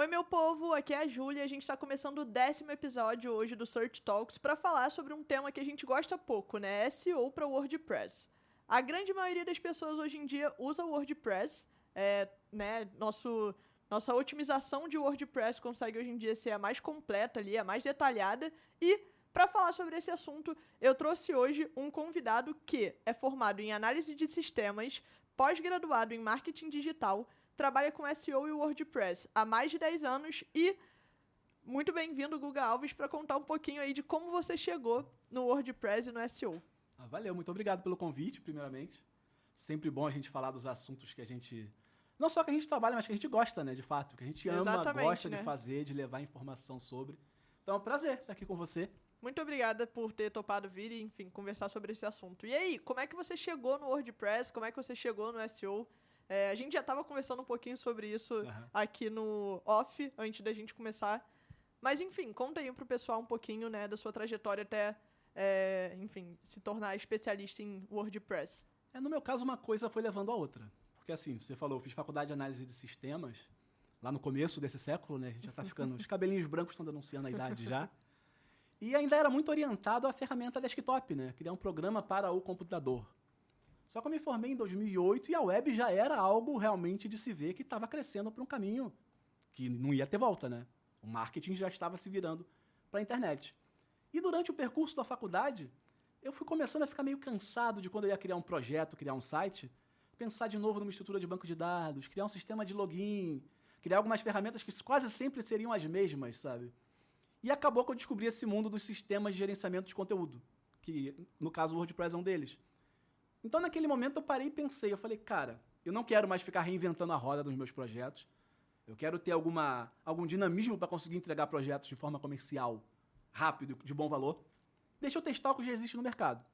Oi, meu povo, aqui é a Júlia. A gente está começando o décimo episódio hoje do Search Talks para falar sobre um tema que a gente gosta pouco, né? SEO para WordPress. A grande maioria das pessoas hoje em dia usa o WordPress, é, né? Nosso, nossa otimização de WordPress consegue hoje em dia ser a mais completa ali, a mais detalhada. E para falar sobre esse assunto, eu trouxe hoje um convidado que é formado em análise de sistemas, pós-graduado em marketing digital trabalha com SEO e WordPress há mais de 10 anos e muito bem-vindo, Guga Alves, para contar um pouquinho aí de como você chegou no WordPress e no SEO. Ah, valeu, muito obrigado pelo convite, primeiramente. Sempre bom a gente falar dos assuntos que a gente. Não só que a gente trabalha, mas que a gente gosta, né, de fato. Que a gente ama, Exatamente, gosta né? de fazer, de levar informação sobre. Então é um prazer estar aqui com você. Muito obrigada por ter topado vir e, enfim, conversar sobre esse assunto. E aí, como é que você chegou no WordPress? Como é que você chegou no SEO? É, a gente já estava conversando um pouquinho sobre isso uhum. aqui no off, antes da gente começar. Mas, enfim, conta aí pro pessoal um pouquinho, né, da sua trajetória até, é, enfim, se tornar especialista em WordPress. É, no meu caso, uma coisa foi levando a outra. Porque, assim, você falou, eu fiz faculdade de análise de sistemas, lá no começo desse século, né? A gente já está ficando... os cabelinhos brancos estão denunciando a idade já. E ainda era muito orientado à ferramenta desktop, né? Criar um programa para o computador. Só que eu me formei em 2008 e a web já era algo realmente de se ver que estava crescendo para um caminho que não ia ter volta, né? O marketing já estava se virando para a internet. E durante o percurso da faculdade, eu fui começando a ficar meio cansado de quando eu ia criar um projeto, criar um site, pensar de novo numa estrutura de banco de dados, criar um sistema de login, criar algumas ferramentas que quase sempre seriam as mesmas, sabe? E acabou que eu descobri esse mundo dos sistemas de gerenciamento de conteúdo, que no caso o WordPress é um deles. Então, naquele momento, eu parei e pensei. Eu falei, cara, eu não quero mais ficar reinventando a roda dos meus projetos. Eu quero ter alguma, algum dinamismo para conseguir entregar projetos de forma comercial, rápido, de bom valor. Deixa eu testar o que já existe no mercado.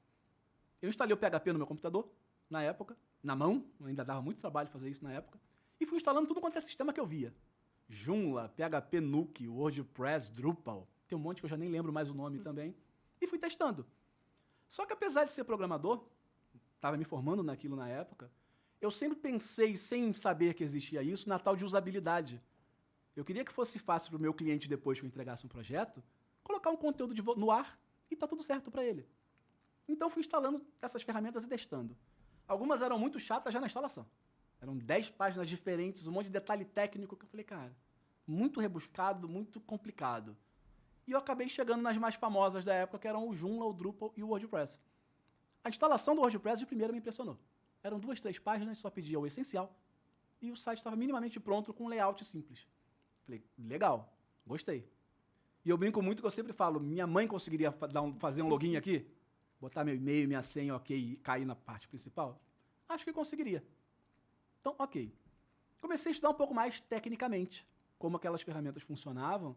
Eu instalei o PHP no meu computador, na época, na mão, ainda dava muito trabalho fazer isso na época, e fui instalando tudo quanto é sistema que eu via. Joomla, PHP Nuke, WordPress, Drupal, tem um monte que eu já nem lembro mais o nome também, e fui testando. Só que apesar de ser programador, estava me formando naquilo na época, eu sempre pensei, sem saber que existia isso, na tal de usabilidade. Eu queria que fosse fácil para o meu cliente, depois que eu entregasse um projeto, colocar um conteúdo no ar e tá tudo certo para ele. Então fui instalando essas ferramentas e testando. Algumas eram muito chatas já na instalação. Eram 10 páginas diferentes, um monte de detalhe técnico que eu falei, cara, muito rebuscado, muito complicado. E eu acabei chegando nas mais famosas da época, que eram o Joomla, o Drupal e o WordPress. A instalação do WordPress de primeira me impressionou. Eram duas, três páginas, só pedia o essencial. E o site estava minimamente pronto com um layout simples. Falei, legal, gostei. E eu brinco muito que eu sempre falo, minha mãe conseguiria fazer um login aqui? Botar meu e-mail, minha senha, ok, e cair na parte principal? Acho que conseguiria. Então, ok. Comecei a estudar um pouco mais tecnicamente, como aquelas ferramentas funcionavam,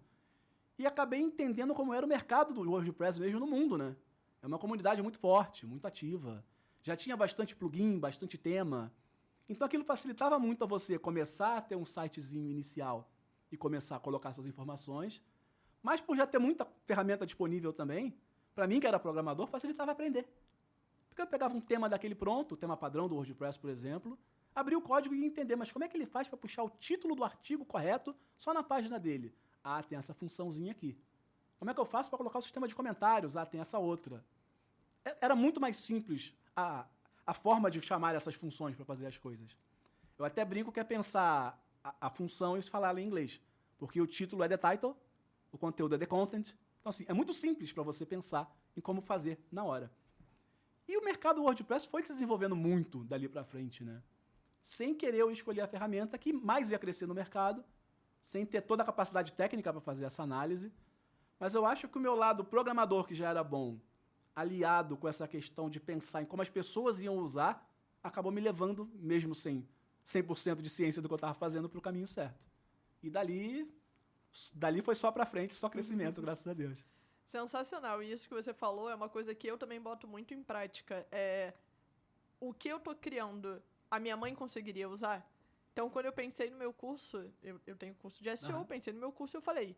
e acabei entendendo como era o mercado do WordPress mesmo no mundo, né? É uma comunidade muito forte, muito ativa. Já tinha bastante plugin, bastante tema. Então aquilo facilitava muito a você começar a ter um sitezinho inicial e começar a colocar suas informações. Mas por já ter muita ferramenta disponível também, para mim que era programador, facilitava aprender. Porque eu pegava um tema daquele pronto, o tema padrão do WordPress, por exemplo, abria o código e ia entender, mas como é que ele faz para puxar o título do artigo correto só na página dele? Ah, tem essa funçãozinha aqui. Como é que eu faço para colocar o sistema de comentários? Ah, tem essa outra. É, era muito mais simples a, a forma de chamar essas funções para fazer as coisas. Eu até brinco que é pensar a, a função e falar ela em inglês. Porque o título é the title, o conteúdo é the content. Então, assim, é muito simples para você pensar em como fazer na hora. E o mercado WordPress foi se desenvolvendo muito dali para frente, né? Sem querer eu escolher a ferramenta que mais ia crescer no mercado, sem ter toda a capacidade técnica para fazer essa análise. Mas eu acho que o meu lado programador, que já era bom, aliado com essa questão de pensar em como as pessoas iam usar, acabou me levando, mesmo sem 100% de ciência do que eu estava fazendo, para o caminho certo. E dali, dali foi só para frente, só crescimento, graças a Deus. Sensacional. E isso que você falou é uma coisa que eu também boto muito em prática. É o que eu tô criando, a minha mãe conseguiria usar? Então, quando eu pensei no meu curso, eu, eu tenho curso de SEO, uhum. pensei no meu curso e eu falei,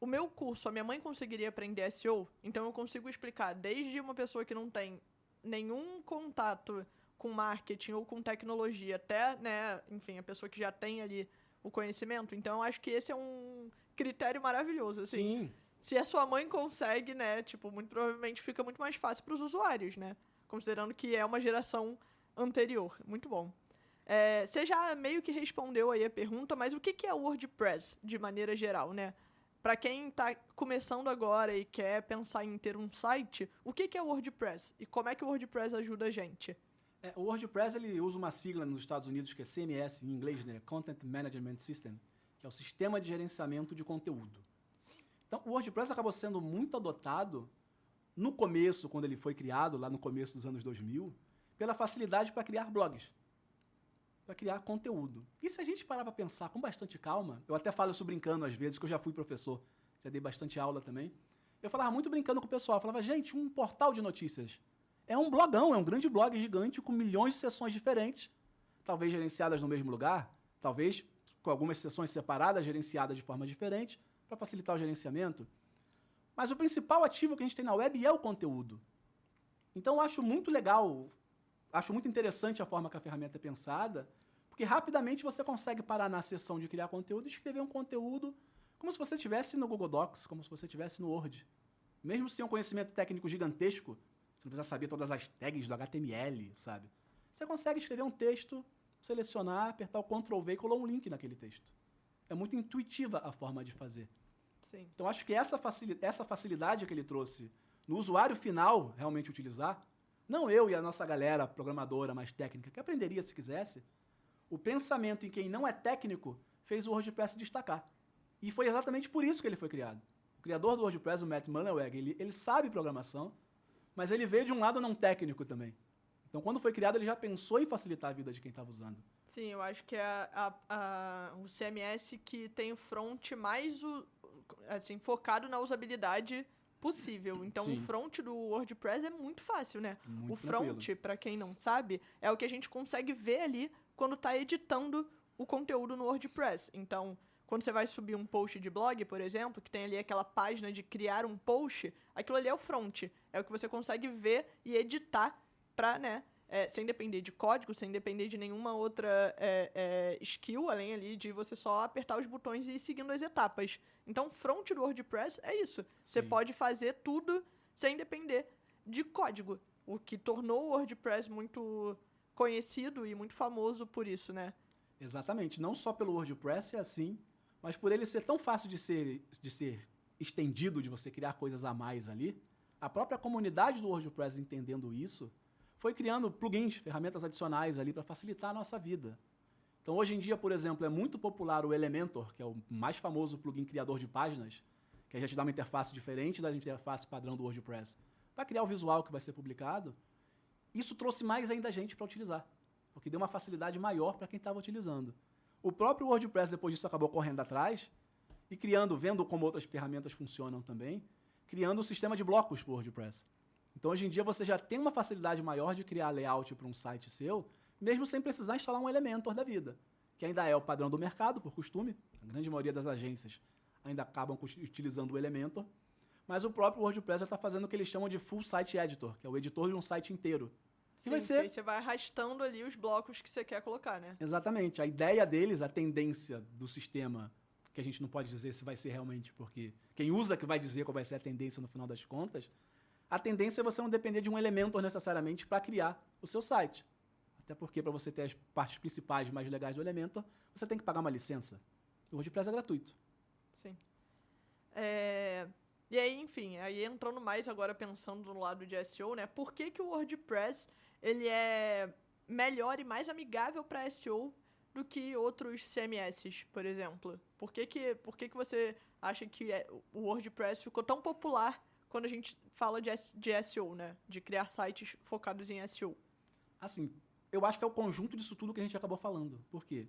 o meu curso, a minha mãe conseguiria aprender SEO, então eu consigo explicar desde uma pessoa que não tem nenhum contato com marketing ou com tecnologia, até, né, enfim, a pessoa que já tem ali o conhecimento. Então, eu acho que esse é um critério maravilhoso, assim. Sim. Se a sua mãe consegue, né, tipo, muito provavelmente fica muito mais fácil para os usuários, né? Considerando que é uma geração anterior. Muito bom. É, você já meio que respondeu aí a pergunta, mas o que, que é o WordPress, de maneira geral, né? Para quem está começando agora e quer pensar em ter um site, o que, que é o WordPress? E como é que o WordPress ajuda a gente? É, o WordPress ele usa uma sigla nos Estados Unidos que é CMS, em inglês, né? Content Management System, que é o Sistema de Gerenciamento de Conteúdo. Então, o WordPress acabou sendo muito adotado no começo, quando ele foi criado, lá no começo dos anos 2000, pela facilidade para criar blogs, para criar conteúdo. E se a gente parar para pensar com bastante calma, eu até falo isso brincando às vezes, que eu já fui professor, já dei bastante aula também. Eu falava muito brincando com o pessoal, falava, gente, um portal de notícias é um blogão, é um grande blog gigante com milhões de sessões diferentes, talvez gerenciadas no mesmo lugar, talvez com algumas sessões separadas, gerenciadas de forma diferente, para facilitar o gerenciamento. Mas o principal ativo que a gente tem na web é o conteúdo. Então eu acho muito legal, acho muito interessante a forma que a ferramenta é pensada, porque rapidamente você consegue parar na seção de criar conteúdo e escrever um conteúdo como se você estivesse no Google Docs, como se você estivesse no Word. Mesmo sem um conhecimento técnico gigantesco, você não precisa saber todas as tags do HTML, sabe? Você consegue escrever um texto, selecionar, apertar o Ctrl V e colar um link naquele texto. É muito intuitiva a forma de fazer. Sim. Então, acho que essa, facil, essa facilidade que ele trouxe no usuário final realmente utilizar, não eu e a nossa galera programadora mais técnica, que aprenderia se quisesse, o pensamento em quem não é técnico fez o WordPress destacar. E foi exatamente por isso que ele foi criado. O criador do WordPress, o Matt Mullenweg, ele, ele sabe programação, mas ele veio de um lado não técnico também. Então, quando foi criado, ele já pensou em facilitar a vida de quem estava usando. Sim, eu acho que é a, a, o CMS que tem o front mais o, assim, focado na usabilidade possível. Então, Sim. o front do WordPress é muito fácil, né? Muito o front, para quem não sabe, é o que a gente consegue ver ali quando está editando o conteúdo no WordPress. Então, quando você vai subir um post de blog, por exemplo, que tem ali aquela página de criar um post, aquilo ali é o front. É o que você consegue ver e editar para, né, é, sem depender de código, sem depender de nenhuma outra é, é, skill, além ali de você só apertar os botões e ir seguindo as etapas. Então, front do WordPress é isso. Você Sim. pode fazer tudo sem depender de código, o que tornou o WordPress muito conhecido e muito famoso por isso, né? Exatamente. Não só pelo WordPress é assim, mas por ele ser tão fácil de ser, de ser estendido, de você criar coisas a mais ali, a própria comunidade do WordPress entendendo isso, foi criando plugins, ferramentas adicionais ali para facilitar a nossa vida. Então, hoje em dia, por exemplo, é muito popular o Elementor, que é o mais famoso plugin criador de páginas, que a gente dá uma interface diferente da interface padrão do WordPress, para criar o visual que vai ser publicado. Isso trouxe mais ainda gente para utilizar, porque deu uma facilidade maior para quem estava utilizando. O próprio WordPress, depois disso, acabou correndo atrás e criando, vendo como outras ferramentas funcionam também, criando um sistema de blocos para o WordPress. Então, hoje em dia, você já tem uma facilidade maior de criar layout para um site seu, mesmo sem precisar instalar um Elementor da vida, que ainda é o padrão do mercado, por costume. A grande maioria das agências ainda acabam utilizando o Elementor. Mas o próprio WordPress já está fazendo o que eles chamam de Full Site Editor, que é o editor de um site inteiro. Sim, vai que ser- você vai arrastando ali os blocos que você quer colocar, né? Exatamente. A ideia deles, a tendência do sistema, que a gente não pode dizer se vai ser realmente, porque quem usa que vai dizer qual vai ser a tendência no final das contas, a tendência é você não depender de um Elementor necessariamente para criar o seu site. Até porque para você ter as partes principais mais legais do Elementor, você tem que pagar uma licença. O WordPress é gratuito. Sim. É, E aí, enfim, aí entrando mais agora pensando no lado de SEO, né? Por que, que o WordPress ele é melhor e mais amigável para SEO do que outros CMS, por exemplo? Por que, que, por que, que você acha que é- o WordPress ficou tão popular quando a gente fala de, de SEO, né? De criar sites focados em SEO. Assim, eu acho que é o conjunto disso tudo que a gente acabou falando. Por quê?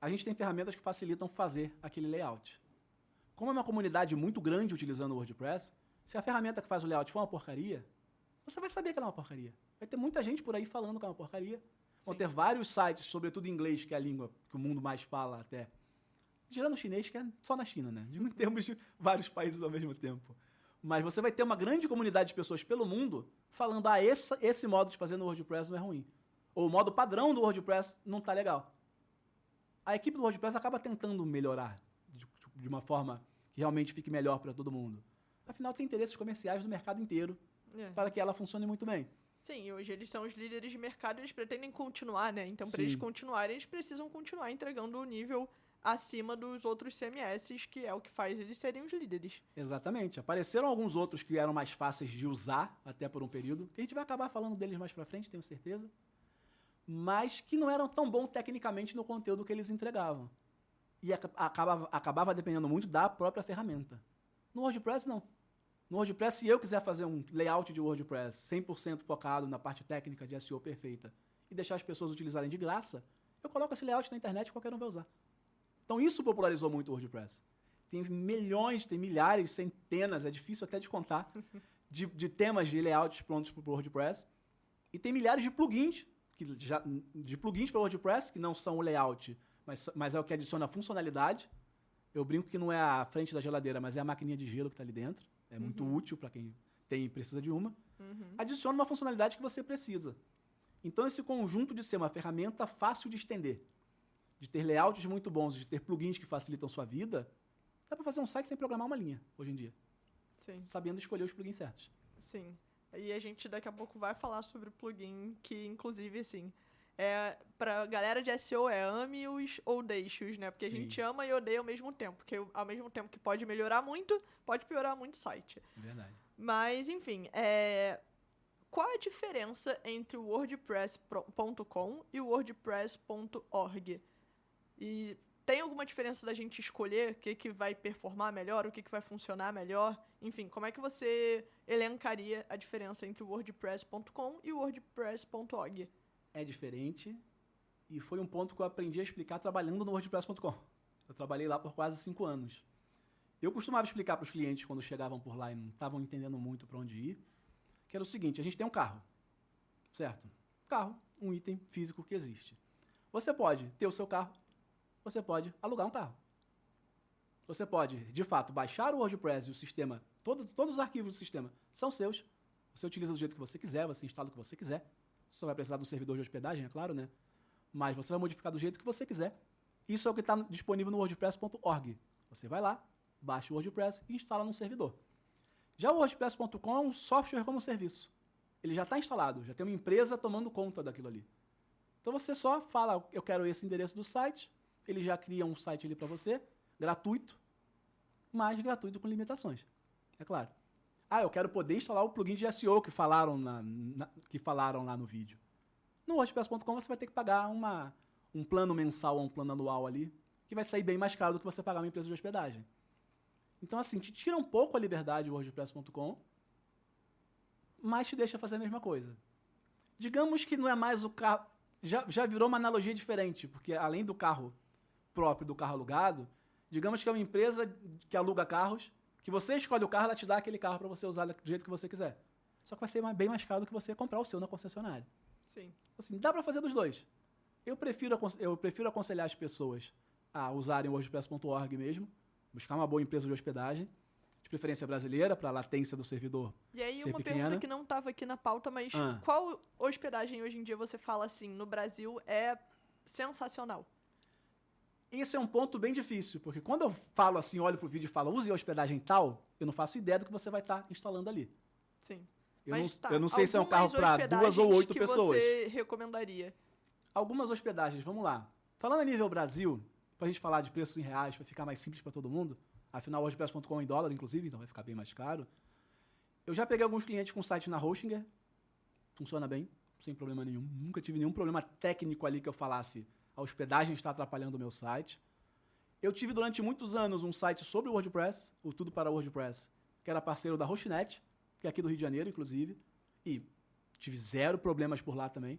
A gente tem ferramentas que facilitam fazer aquele layout. Como é uma comunidade muito grande utilizando o WordPress, se a ferramenta que faz o layout for uma porcaria, você vai saber que ela é uma porcaria. Vai ter muita gente por aí falando que é uma porcaria. Vão Sim. ter vários sites, sobretudo em inglês, que é a língua que o mundo mais fala até. Tirando o chinês, que é só na China, né? Em termos de vários países ao mesmo tempo. Mas você vai ter uma grande comunidade de pessoas pelo mundo falando, ah, esse, esse modo de fazer no WordPress não é ruim. Ou o modo padrão do WordPress não está legal. a equipe do WordPress acaba tentando melhorar de, uma forma que realmente fique melhor para todo mundo. Afinal, tem interesses comerciais do mercado inteiro É. para que ela funcione muito bem. Sim, hoje eles são os líderes de mercado, eles pretendem continuar, né? Então, para eles continuarem, eles precisam continuar entregando o nível acima dos outros CMS, que é o que faz eles serem os líderes. Exatamente. Apareceram alguns outros que eram mais fáceis de usar, até por um período, que a gente vai acabar falando deles mais pra frente, tenho certeza. Mas que não eram tão bons tecnicamente no conteúdo que eles entregavam. E aca- acabava, acabava dependendo muito da própria ferramenta. No WordPress, não. No WordPress, se eu quiser fazer um layout de WordPress 100% focado na parte técnica de SEO perfeita e deixar as pessoas utilizarem de graça, eu coloco esse layout na internet e qualquer um vai usar. Então isso popularizou muito o WordPress. Tem milhões, tem milhares, centenas, é difícil até de contar, de, de temas de layouts prontos para o WordPress. E tem milhares de plugins, que já, de plugins para o WordPress, que não são o layout, mas, mas é o que adiciona funcionalidade. Eu brinco que não é a frente da geladeira, mas é a maquininha de gelo que está ali dentro. É muito útil para quem tem e precisa de uma. Adiciona uma funcionalidade que você precisa. Então, esse conjunto de ser uma ferramenta fácil de estender, de ter layouts muito bons, de ter plugins que facilitam sua vida, dá para fazer um site sem programar uma linha, hoje em dia, Sim, sabendo escolher os plugins certos. sim. E a gente daqui a pouco vai falar sobre o plugin, que inclusive, assim, é, pra galera de SEO é ame-os ou deixe-os, né? Porque a Sim. gente ama e odeia ao mesmo tempo. Porque ao mesmo tempo que pode melhorar muito, pode piorar muito o site. Verdade. Mas, enfim, é... qual a diferença entre o WordPress.com e o WordPress.org? E tem alguma diferença da gente escolher o que, que vai performar melhor, o que, que vai funcionar melhor? Enfim, como é que você elencaria a diferença entre o WordPress.com e o WordPress.org? É diferente e foi um ponto que eu aprendi a explicar trabalhando no WordPress.com. Eu trabalhei lá por quase cinco anos. Eu costumava explicar para os clientes quando chegavam por lá e não estavam entendendo muito para onde ir, que era o seguinte: a gente tem um carro, certo? Carro, um item físico que existe. Você pode ter o seu carro, você pode alugar um carro. Você pode, de fato, baixar o WordPress e o sistema, todo, todos os arquivos do sistema são seus. Você utiliza do jeito que você quiser, você instala o que você quiser. Só vai precisar de um servidor de hospedagem, é claro, né? Mas você vai modificar do jeito que você quiser. Isso é o que está disponível no WordPress.org. Você vai lá, baixa o WordPress e instala num servidor. Já o WordPress.com é um software como serviço. Ele já está instalado, já tem uma empresa tomando conta daquilo ali. Então você só fala, eu quero esse endereço do site, ele já cria um site ali para você, gratuito, mas gratuito com limitações, é claro. Ah, eu quero poder instalar o plugin de SEO que falaram, na, na- que falaram lá no vídeo. No WordPress.com você vai ter que pagar uma, um plano mensal ou um plano anual ali, que vai sair bem mais caro do que você pagar uma empresa de hospedagem. Então, assim, te tira um pouco a liberdade o WordPress.com, mas te deixa fazer a mesma coisa. Digamos que não é mais o carro. Já, já virou uma analogia diferente, porque além do carro próprio, do carro alugado, digamos que é uma empresa que aluga carros, que você escolhe o carro, ela te dá aquele carro para você usar do jeito que você quiser. Só que vai ser bem mais caro do que você comprar o seu na concessionária. Sim. Assim, dá para fazer dos dois. Eu prefiro, eu prefiro aconselhar as pessoas a usarem o WordPress.org mesmo, buscar uma boa empresa de hospedagem, de preferência brasileira, para a latência do servidor E aí, ser uma pequena. pergunta que não estava aqui na pauta, mas Ah. qual hospedagem hoje em dia você fala assim, no Brasil é sensacional? Esse é um ponto bem difícil, porque quando eu falo assim, olho pro vídeo e falo use a hospedagem tal, eu não faço ideia do que você vai estar instalando ali. Sim. Eu, Mas não, tá, eu não sei se é um carro algumas para duas ou oito que pessoas. você recomendaria? Algumas hospedagens, vamos lá. Falando a nível Brasil, pra gente falar de preços em reais, para ficar mais simples para todo mundo, afinal o WordPress.com é em dólar, inclusive, então vai ficar bem mais caro. Eu já peguei alguns clientes com site na Hostinger, funciona bem, sem problema nenhum. Nunca tive nenhum problema técnico ali que eu falasse a hospedagem está atrapalhando o meu site. Eu tive durante muitos anos um site sobre o WordPress, o Tudo para WordPress, que era parceiro da Hostnet, que é aqui do Rio de Janeiro, inclusive, e tive zero problemas por lá também.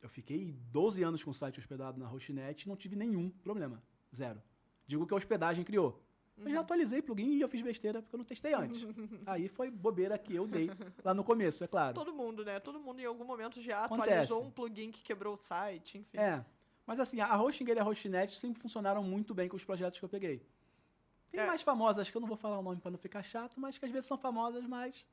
Eu fiquei 12 anos com o site hospedado na Hostnet e não tive nenhum problema. Zero. Digo que a hospedagem criou. Eu já atualizei plugin e eu fiz besteira porque eu não testei antes. Aí foi bobeira que eu dei lá no começo, é claro. Todo mundo, né? Todo mundo em algum momento já Acontece. atualizou um plugin que quebrou o site, enfim. É. Mas assim, a Hostinger e a Hostnet sempre funcionaram muito bem com os projetos que eu peguei. Tem É. mais famosas que eu não vou falar o nome para não ficar chato, mas que às vezes são famosas, mas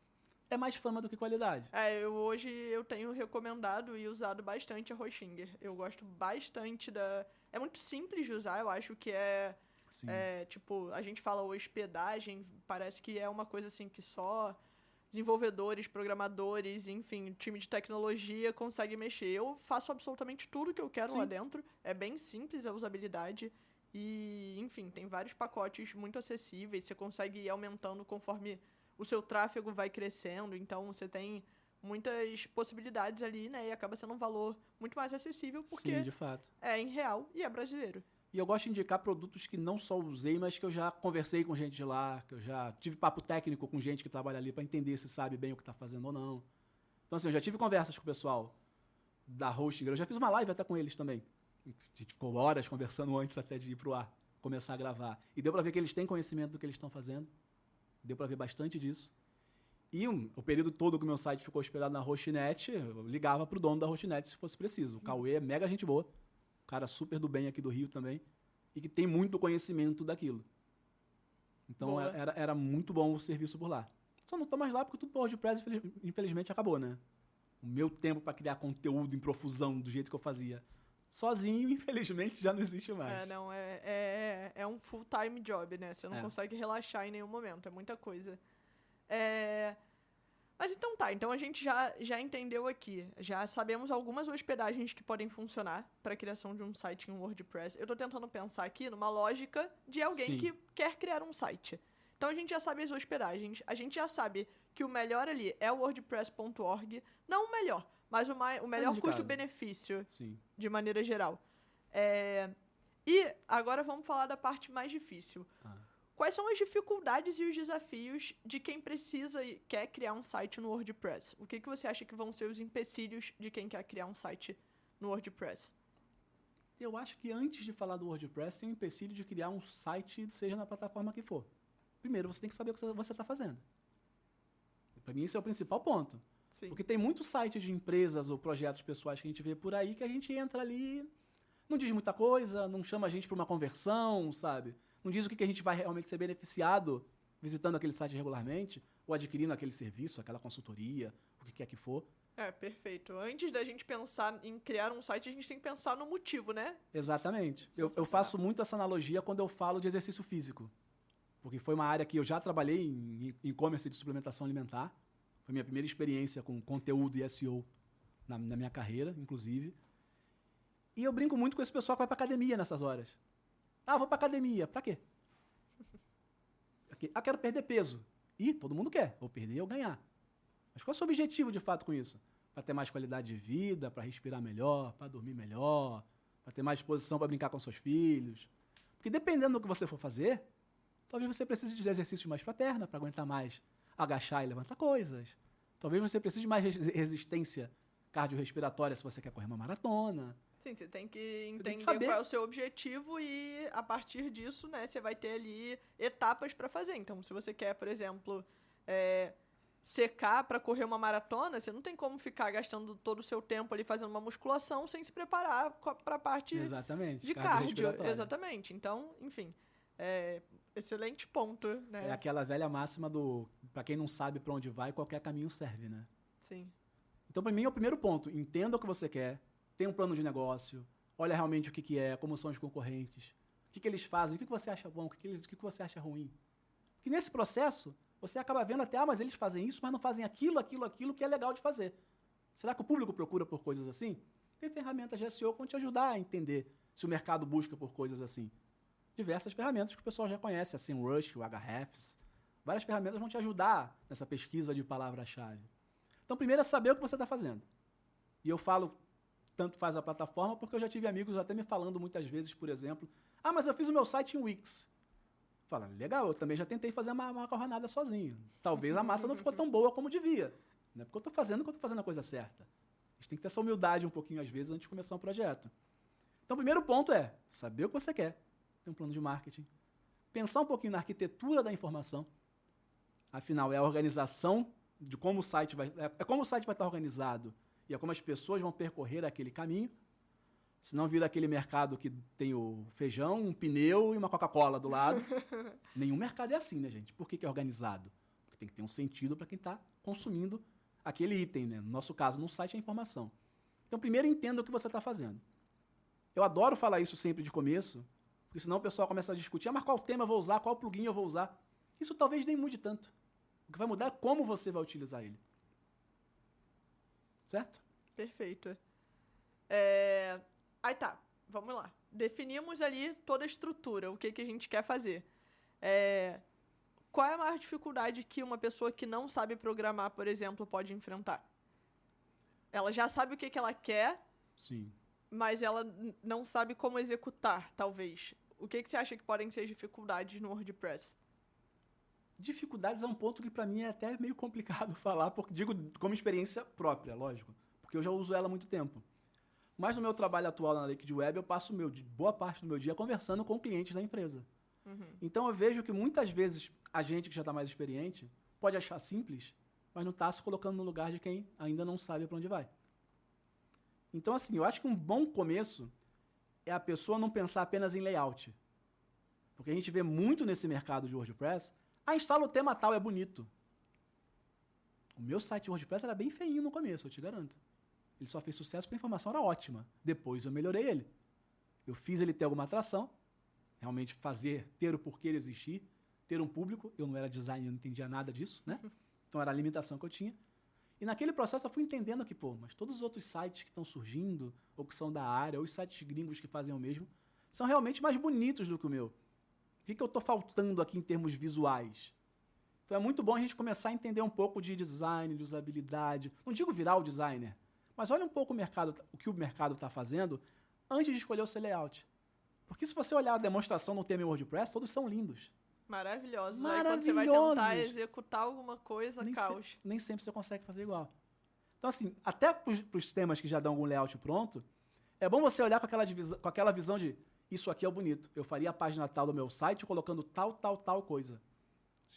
é mais fama do que qualidade. É, eu, hoje eu tenho recomendado e usado bastante a Roxinger. Eu gosto bastante da. É muito simples de usar, eu acho que é. É, tipo, a gente fala hospedagem, parece que é uma coisa assim que só desenvolvedores, programadores, enfim, time de tecnologia consegue mexer. Eu faço absolutamente tudo que eu quero Sim. lá dentro. É bem simples a usabilidade. E, enfim, tem vários pacotes muito acessíveis. Você consegue ir aumentando conforme o seu tráfego vai crescendo. Então, você tem muitas possibilidades ali, né? E acaba sendo um valor muito mais acessível porque Sim, de fato. é em real e é brasileiro. E eu gosto de indicar produtos que não só usei, mas que eu já conversei com gente de lá, que eu já tive papo técnico com gente que trabalha ali para entender se sabe bem o que está fazendo ou não. Então, assim, eu já tive conversas com o pessoal da Hosting. Eu já fiz uma live até com eles também. A gente ficou horas conversando antes até de ir pro ar, começar a gravar. E deu para ver que eles têm conhecimento do que eles estão fazendo. Deu para ver bastante disso. E um, o período todo que o meu site ficou hospedado na Hostnet, eu ligava pro dono da Hostnet se fosse preciso. O Cauê é mega gente boa, cara super do bem aqui do Rio também, e que tem muito conhecimento daquilo. Então Boa. era, era muito bom o serviço por lá. Só não tô mais lá porque tudo por WordPress infeliz- infelizmente acabou, né? O meu tempo para criar conteúdo em profusão do jeito que eu fazia sozinho, infelizmente, já não existe mais. É, não, é, é, é um full-time job, né? Você não É. consegue consegue relaxar em nenhum momento, é muita coisa. É... Mas então tá, então a gente já, já entendeu aqui, já sabemos algumas hospedagens que podem funcionar para a criação de um site em WordPress. Eu tô tentando pensar aqui numa lógica de alguém Sim. que quer criar um site. Então a gente já sabe as hospedagens, a gente já sabe que o melhor ali é o wordpress.org, não o melhor, mas o, mai, o melhor custo-benefício Sim. de maneira geral. É, E agora vamos falar da parte mais difícil. Ah. Quais são as dificuldades e os desafios de quem precisa e quer criar um site no WordPress? O que, que você acha que vão ser os empecilhos de quem quer criar um site no WordPress? Eu acho que antes de falar do WordPress, tem um empecilho de criar um site, seja na plataforma que for. Primeiro, você tem que saber o que você está fazendo. Para mim, esse é o principal ponto. Sim. Porque tem muitos sites de empresas ou projetos pessoais que a gente vê por aí que a gente entra ali, não diz muita coisa, não chama a gente para uma conversão, sabe? Não diz o que a gente vai realmente ser beneficiado visitando aquele site regularmente ou adquirindo aquele serviço, aquela consultoria, o que quer que for. É, perfeito. Antes da gente pensar em criar um site, a gente tem que pensar no motivo, né? Exatamente. Eu, eu faço muito essa analogia quando eu falo de exercício físico. Porque foi uma área que eu já trabalhei em em e-commerce de suplementação alimentar. Foi minha primeira experiência com conteúdo e SEO na, na minha carreira, inclusive. E eu brinco muito com esse pessoal que vai pra academia nessas horas. Ah, vou pra academia. Pra quê? Ah, quero perder peso. Ih, todo mundo quer. Ou perder ou ganhar. Mas qual é o seu objetivo, de fato, com isso? Para ter mais qualidade de vida, para respirar melhor, para dormir melhor, para ter mais disposição para brincar com seus filhos. Porque dependendo do que você for fazer, talvez você precise de exercícios mais para a perna, para aguentar mais agachar e levantar coisas. Talvez você precise de mais res- resistência cardiorrespiratória se você quer correr uma maratona. Sim, você tem que tem que entender qual é o seu objetivo e a partir disso, né, você vai ter ali etapas para fazer. Então, se você quer, por exemplo, é, secar para correr uma maratona, você não tem como ficar gastando todo o seu tempo ali fazendo uma musculação sem se preparar para a parte Exatamente. de cardio. Exatamente. Então, enfim, é, excelente ponto, né? É aquela velha máxima do para quem não sabe para onde vai, qualquer caminho serve, né? Sim. Então, para mim, é o primeiro ponto. Entenda o que você quer, tenha um plano de negócio, olha realmente o que, que é, como são os concorrentes, o que, que eles fazem, o que, que você acha bom, o que, que, eles, o que, que você acha ruim. Porque nesse processo, você acaba vendo até, ah, mas eles fazem isso, mas não fazem aquilo, aquilo, aquilo que é legal de fazer. Será que o público procura por coisas assim? Tem ferramentas de SEO que vão te ajudar a entender se o mercado busca por coisas assim. Diversas ferramentas que o pessoal já conhece, assim, o Rush, o Ahrefs. Várias ferramentas vão te ajudar nessa pesquisa de palavra-chave. Então, primeiro é saber o que você está fazendo. E eu falo, tanto faz a plataforma, porque eu já tive amigos até me falando muitas vezes, por exemplo, ah, mas eu fiz o meu site em Wix. Fala, legal, eu também já tentei fazer uma, macarronada sozinho. Talvez a massa não ficou tão boa como devia. Não é porque eu estou fazendo que eu estou fazendo a coisa certa. A gente tem que ter essa humildade um pouquinho, às vezes, antes de começar um projeto. Então, o primeiro ponto é saber o que você quer. Ter um plano de marketing. Pensar um pouquinho na arquitetura da informação. Afinal, é a organização de como o site vai. É, é como o site vai estar organizado e é como as pessoas vão percorrer aquele caminho. Senão vira aquele mercado que tem o feijão, um pneu e uma Coca-Cola do lado. Nenhum mercado é assim, né, gente? Por que, que é organizado? Porque tem que ter um sentido para quem está consumindo aquele item, né? No nosso caso, no site é a informação. Então, primeiro entenda o que você está fazendo. Eu adoro falar isso sempre de começo, porque senão o pessoal começa a discutir, ah, mas qual tema eu vou usar, qual plugin eu vou usar. Isso talvez nem mude tanto. O que vai mudar é como você vai utilizar ele. Certo? Perfeito. É... Aí tá, vamos lá. Definimos ali toda a estrutura, o que, que a gente quer fazer. É... Qual é a maior dificuldade que uma pessoa que não sabe programar, por exemplo, pode enfrentar? Ela já sabe o que, que ela quer, Sim. mas ela não sabe como executar, talvez. O que, que você acha que podem ser dificuldades no WordPress? Dificuldades é um ponto que para mim é até meio complicado falar, porque digo como experiência própria, lógico, porque eu já uso ela há muito tempo. Mas no meu trabalho atual na Liquid Web, eu passo meu, boa parte do meu dia conversando com clientes da empresa. Uhum. Então eu vejo que muitas vezes a gente que já está mais experiente pode achar simples, mas não está se colocando no lugar de quem ainda não sabe para onde vai. Então, assim, eu acho que um bom começo é a pessoa não pensar apenas em layout. Porque a gente vê muito nesse mercado de WordPress, ah, instala o tema tal, é bonito. O meu site WordPress era bem feinho no começo, eu te garanto. Ele só fez sucesso porque a informação era ótima. Depois eu melhorei ele. Eu fiz ele ter alguma atração, realmente fazer, ter o porquê ele existir, ter um público. Eu não era designer, eu não entendia nada disso, né? Então era a limitação que eu tinha. E naquele processo eu fui entendendo que, pô, mas todos os outros sites que estão surgindo, ou que são da área, ou os sites gringos que fazem o mesmo, são realmente mais bonitos do que o meu. O que, que eu estou faltando aqui em termos visuais? Então é muito bom a gente começar a entender um pouco de design, de usabilidade. Não digo virar o designer, mas olha um pouco o mercado, o que o mercado está fazendo antes de escolher o seu layout. Porque se você olhar a demonstração no tema em WordPress, todos são lindos. Maravilhosos. Aí quando você vai tentar executar alguma coisa, nem caos. Se, nem sempre você consegue fazer igual. Então, assim, até para os temas que já dão algum layout pronto, é bom você olhar com aquela, divisão, com aquela visão de isso aqui é o bonito. Eu faria a página tal do meu site colocando tal, tal, tal coisa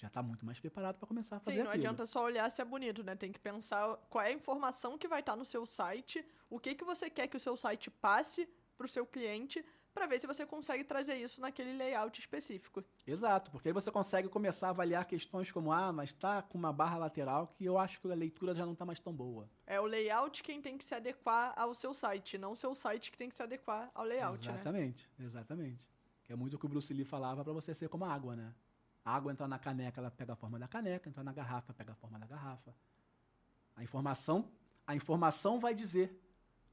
já está muito mais preparado para começar a fazer Sim, não aquilo. adianta só olhar se é bonito, né? Tem que pensar qual é a informação que vai estar no seu site, o que, que você quer que o seu site passe para o seu cliente, para ver se você consegue trazer isso naquele layout específico. Exato, porque aí você consegue começar a avaliar questões como, ah, mas está com uma barra lateral que eu acho que a leitura já não está mais tão boa. É o layout quem tem que se adequar ao seu site, não o seu site que tem que se adequar ao layout, exatamente, né? Exatamente, exatamente. Que é muito o que o Bruce Lee falava para você ser como a água, né? A água entrar na caneca, ela pega a forma da caneca, entrar na garrafa, pega a forma da garrafa. A informação, a informação vai dizer.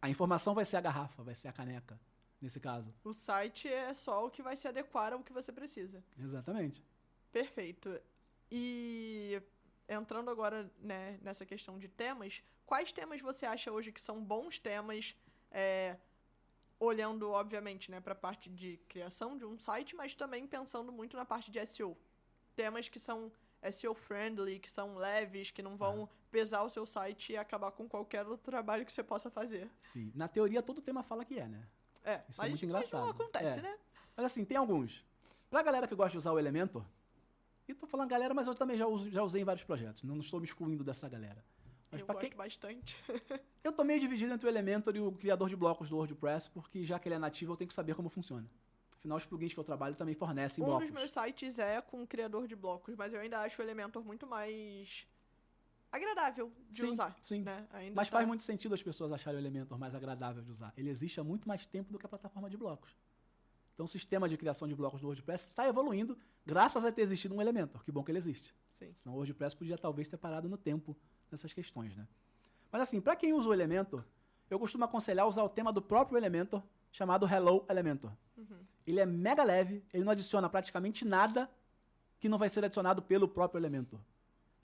A informação vai ser a garrafa, vai ser a caneca, nesse caso. O site é só o que vai se adequar ao que você precisa. Exatamente. Perfeito. E entrando agora né, nessa questão de temas, quais temas você acha hoje que são bons temas, é, olhando, obviamente, né, para a parte de criação de um site, mas também pensando muito na parte de SEO? temas que são SEO friendly, que são leves, que não vão pesar o seu site e acabar com qualquer outro trabalho que você possa fazer. Sim. Na teoria, todo tema fala que é, né? É. Isso é mas, é muito engraçado. Mas não acontece, é. né? Mas assim, tem alguns. Pra galera que gosta de usar o Elementor, e tô falando galera, mas eu também já, uso, já usei em vários projetos. Não, estou me excluindo dessa galera. Mas eu gosto quem... bastante. eu tô meio dividido entre o Elementor e o criador de blocos do WordPress, porque já que ele é nativo, eu tenho que saber como funciona. Afinal, os plugins que eu trabalho também fornecem um blocos. Um dos meus sites é com criador de blocos, mas eu ainda acho o Elementor muito mais agradável de sim, usar. Sim, né? Mas tá... faz muito sentido as pessoas acharem o Elementor mais agradável de usar. Ele existe há muito mais tempo do que a plataforma de blocos. Então, o sistema de criação de blocos do WordPress está evoluindo graças a ter existido um Elementor. Que bom que ele existe. Sim. Senão o WordPress podia talvez ter parado no tempo nessas questões, né? Mas assim, para quem usa o Elementor, eu costumo aconselhar usar o tema do próprio Elementor, chamado Hello Elementor. Uhum. Ele é mega leve, ele não adiciona praticamente nada que não vai ser adicionado pelo próprio Elementor.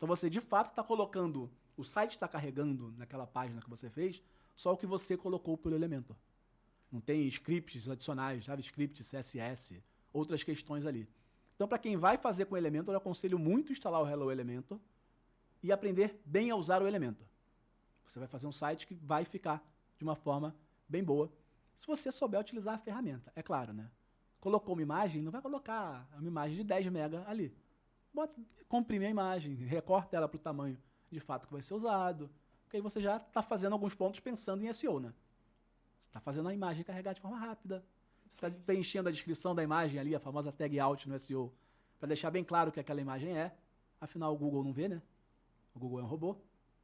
Então você de fato está colocando, o site está carregando naquela página que você fez, só o que você colocou pelo Elementor. Não tem scripts adicionais, JavaScript, CSS, outras questões ali. Então, para quem vai fazer com o Elementor, eu aconselho muito instalar o Hello Elementor e aprender bem a usar o Elementor. Você vai fazer um site que vai ficar de uma forma bem boa se você souber utilizar a ferramenta, é claro, né? Colocou uma imagem, não vai colocar uma imagem de 10 mega ali. Bota, comprime a imagem, recorta ela para o tamanho de fato que vai ser usado, porque aí você já está fazendo alguns pontos pensando em SEO, né? Você está fazendo a imagem carregar de forma rápida, você está preenchendo a descrição da imagem ali, a famosa tag out no SEO, para deixar bem claro o que aquela imagem é. Afinal, o Google não vê, né? O Google é um robô.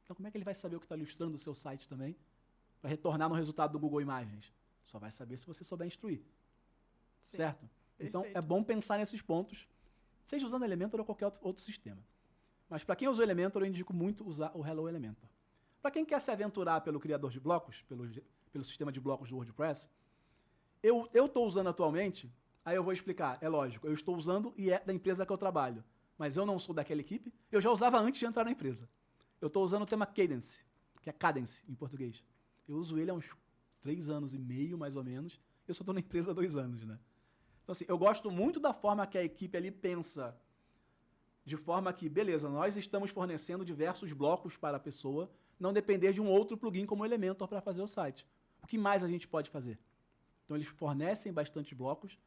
Então, como é que ele vai saber o que está ilustrando o seu site também para retornar no resultado do Google Imagens? Só vai saber se você souber instruir. Sim. Certo? Então, é bom pensar nesses pontos, seja usando Elementor ou qualquer outro, outro sistema. Mas para quem usa o Elementor, eu indico muito usar o Hello Elementor. Para quem quer se aventurar pelo criador de blocos, pelo, pelo sistema de blocos do WordPress, eu estou usando atualmente, aí eu vou explicar, é lógico, eu estou usando e é da empresa que eu trabalho, mas eu não sou daquela equipe, eu já usava antes de entrar na empresa. Eu estou usando o tema Cadence, que é Cadence em português. Eu uso ele há uns três anos e meio, mais ou menos. Eu só estou na empresa há dois anos, né? Então, assim, eu gosto muito da forma que a equipe ali pensa, de forma que, beleza, nós estamos fornecendo diversos blocos para a pessoa não depender de um outro plugin como Elementor para fazer o site. O que mais a gente pode fazer? Então, eles fornecem bastante blocos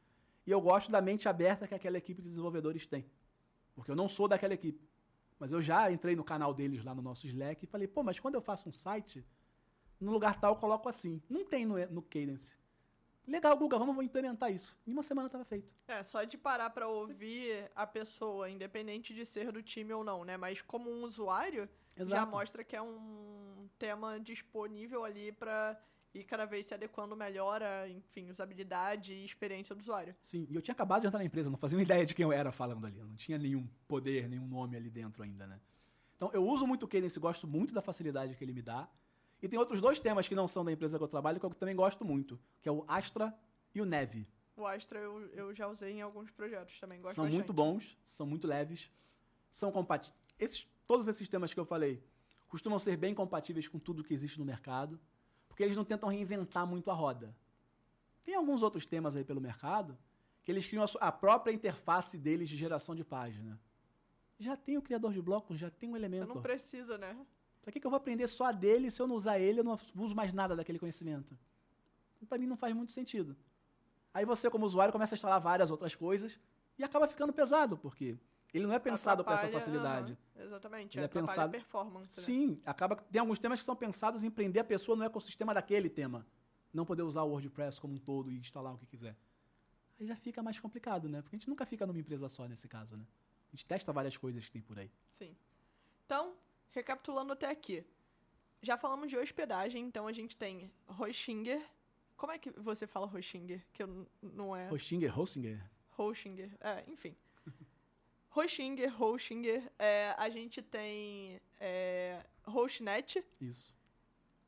e eu gosto da mente aberta que aquela equipe de desenvolvedores tem. Porque eu não sou daquela equipe. Mas eu já entrei no canal deles lá no nosso Slack e falei, pô, mas quando eu faço um site, no lugar tal eu coloco assim. Não tem no, no Cadence. Legal, Guga, vamos implementar isso. Em uma semana estava feito. É, só de parar para ouvir a pessoa, independente de ser do time ou não, né? Mas como um usuário, Exato. já mostra que é um tema disponível ali para ir cada vez se adequando melhor a, enfim, usabilidade e experiência do usuário. Sim, e eu tinha acabado de entrar na empresa, não fazia ideia de quem eu era falando ali. Não tinha nenhum poder, nenhum nome ali dentro ainda, né? Então, eu uso muito o Cadence, gosto muito da facilidade que ele me dá. E tem outros dois temas que não são da empresa que eu trabalho, que eu também gosto muito, que é o Astra e o Neve. O Astra eu, eu já usei em alguns projetos também, gosto São bastante. muito bons, são muito leves, são compatíveis. Esses, todos esses temas que eu falei costumam ser bem compatíveis com tudo que existe no mercado, porque eles não tentam reinventar muito a roda. Tem alguns outros temas aí pelo mercado que eles criam a, própria interface deles de geração de página. Já tem o criador de blocos, já tem um elemento. Você não precisa, né? Para que, que eu vou aprender só dele se eu não usar ele, eu não uso mais nada daquele conhecimento? Para mim não faz muito sentido. Aí você, como usuário, começa a instalar várias outras coisas e acaba ficando pesado, porque ele não é pensado para essa facilidade. exatamente, ele é pensado performance. Né? Sim, acaba tem alguns temas que são pensados em prender a pessoa no ecossistema daquele tema, não poder usar o WordPress como um todo e instalar o que quiser. Aí já fica mais complicado, né? Porque a gente nunca fica numa empresa só nesse caso, né? A gente testa várias coisas que tem por aí. Sim. Então, recapitulando até aqui. Já falamos de hospedagem, então a gente tem Hostinger. Como é que você fala Hostinger? Que eu não é. Hostinger, Hostinger. Hostinger, é, enfim. Hostinger, Hostinger. É, a gente tem é, Hostnet. Isso.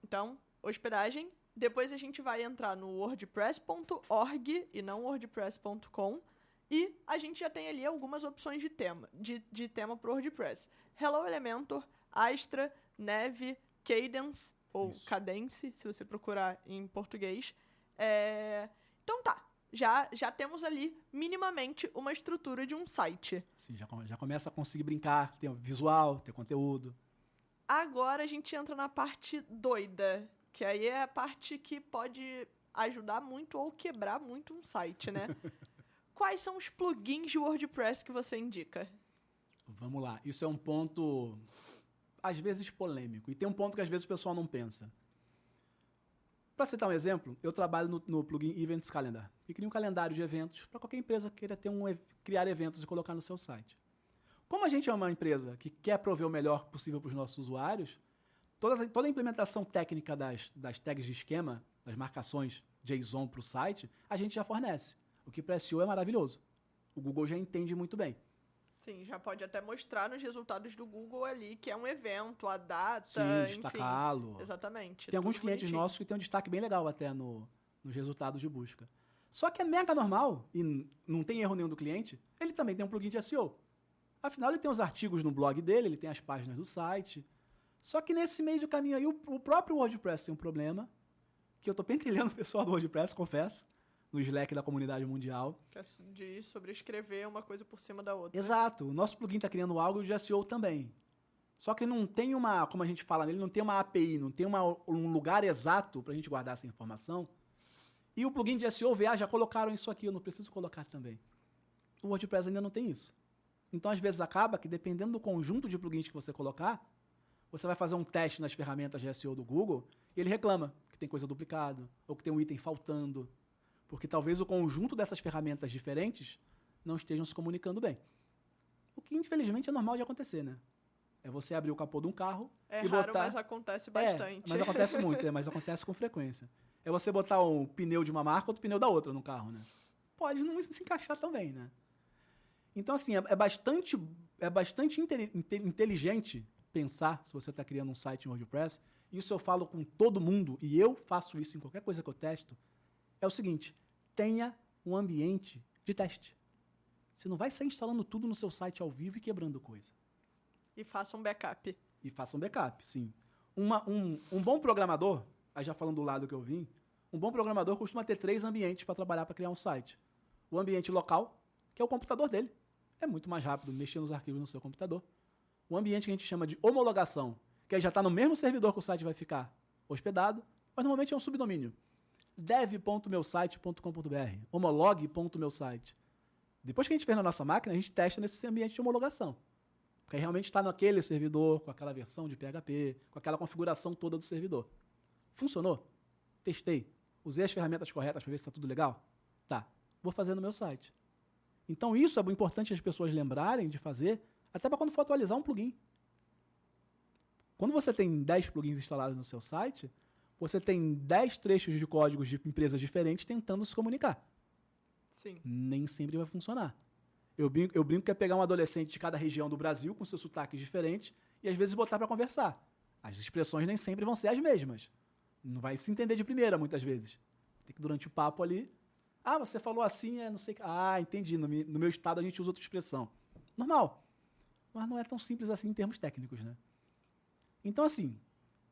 Então, hospedagem. Depois a gente vai entrar no wordpress.org e não wordpress.com. E a gente já tem ali algumas opções de tema, de, de tema pro WordPress. Hello Elementor, Astra, Neve, Cadence, ou Isso. Cadence, se você procurar em português. É... Então tá, já, já temos ali minimamente uma estrutura de um site. Sim, já, já começa a conseguir brincar, ter visual, ter conteúdo. Agora a gente entra na parte doida, que aí é a parte que pode ajudar muito ou quebrar muito um site, né? Quais são os plugins de WordPress que você indica? Vamos lá. Isso é um ponto às vezes polêmico. E tem um ponto que às vezes o pessoal não pensa. Para citar um exemplo, eu trabalho no, no, plugin Events Calendar, que cria um calendário de eventos para qualquer empresa que queira ter um, criar eventos e colocar no seu site. Como a gente é uma empresa que quer prover o melhor possível para os nossos usuários, toda, toda a implementação técnica das, das tags de esquema, das marcações JSON para o site, a gente já fornece. O que para SEO é maravilhoso. O Google já entende muito bem. Sim, já pode até mostrar nos resultados do Google ali que é um evento, a data, Sim, destacá-lo. Exatamente. Tem alguns clientes bonitinho. nossos que têm um destaque bem legal até no, nos resultados de busca. Só que é mega normal, e não tem erro nenhum do cliente, ele também tem um plugin de SEO. Afinal, ele tem os artigos no blog dele, ele tem as páginas do site. Só que nesse meio do caminho aí, o, o próprio WordPress tem um problema, que eu estou pentelhando o pessoal do WordPress, confesso, no Slack da comunidade mundial. Que é de sobrescrever uma coisa por cima da outra. Exato. O nosso plugin está criando algo de SEO também. Só que não tem uma, como a gente fala nele, não tem uma API, não tem uma, um lugar exato para a gente guardar essa informação. E o plugin de SEO VA já colocaram isso aqui, eu não preciso colocar também. O WordPress ainda não tem isso. Então, às vezes, acaba que, dependendo do conjunto de plugins que você colocar, você vai fazer um teste nas ferramentas de SEO do Google e ele reclama que tem coisa duplicada, ou que tem um item faltando, porque talvez o conjunto dessas ferramentas diferentes não estejam se comunicando bem. que infelizmente é normal de acontecer, né? É você abrir o capô de um carro É e raro, botar... mas acontece É, bastante. mas acontece muito, é, mas acontece com frequência. É você botar um pneu de uma marca outro pneu da outra no carro, né? Pode não se encaixar também, né? Então, assim, é, é bastante, é bastante inte- inte- inteligente pensar, se você está criando um site em WordPress, isso eu falo com todo mundo, e eu faço isso em qualquer coisa que eu testo, é o seguinte, tenha um ambiente de teste. Você não vai sair instalando tudo no seu site ao vivo e quebrando coisa. E faça um backup. E faça um backup, sim. Uma- um, um bom programador, aí já falando do lado que eu vim, um bom programador costuma ter três ambientes para trabalhar para criar um site. O ambiente local, que é o computador dele. É muito mais rápido mexer nos arquivos no seu computador. O ambiente que a gente chama de homologação, que aí já está no mesmo servidor que o site vai ficar hospedado, mas normalmente é um subdomínio. dev.meusite.com.br, homolog.meusite. Depois que a gente fez na nossa máquina, a gente testa nesse ambiente de homologação. Porque realmente está naquele servidor, com aquela versão de PHP, com aquela configuração toda do servidor. Funcionou? Testei. Usei as ferramentas corretas para ver se está tudo legal? Tá. Vou fazer no meu site. Então isso é importante as pessoas lembrarem de fazer, até para quando for atualizar um plugin. Quando você tem 10 plugins instalados no seu site, você tem 10 trechos de códigos de empresas diferentes tentando se comunicar Sim. nem sempre vai funcionar. Eu brinco, eu brinco que é pegar um adolescente de cada região do Brasil com seus sotaques diferentes e às vezes botar para conversar. As expressões nem sempre vão ser as mesmas. Não vai se entender de primeira muitas vezes. Tem que durante o papo ali, ah, você falou assim, é não sei, o que- ah, entendi. No, no meu estado a gente usa outra expressão. Normal. Mas não é tão simples assim em termos técnicos, né? Então assim,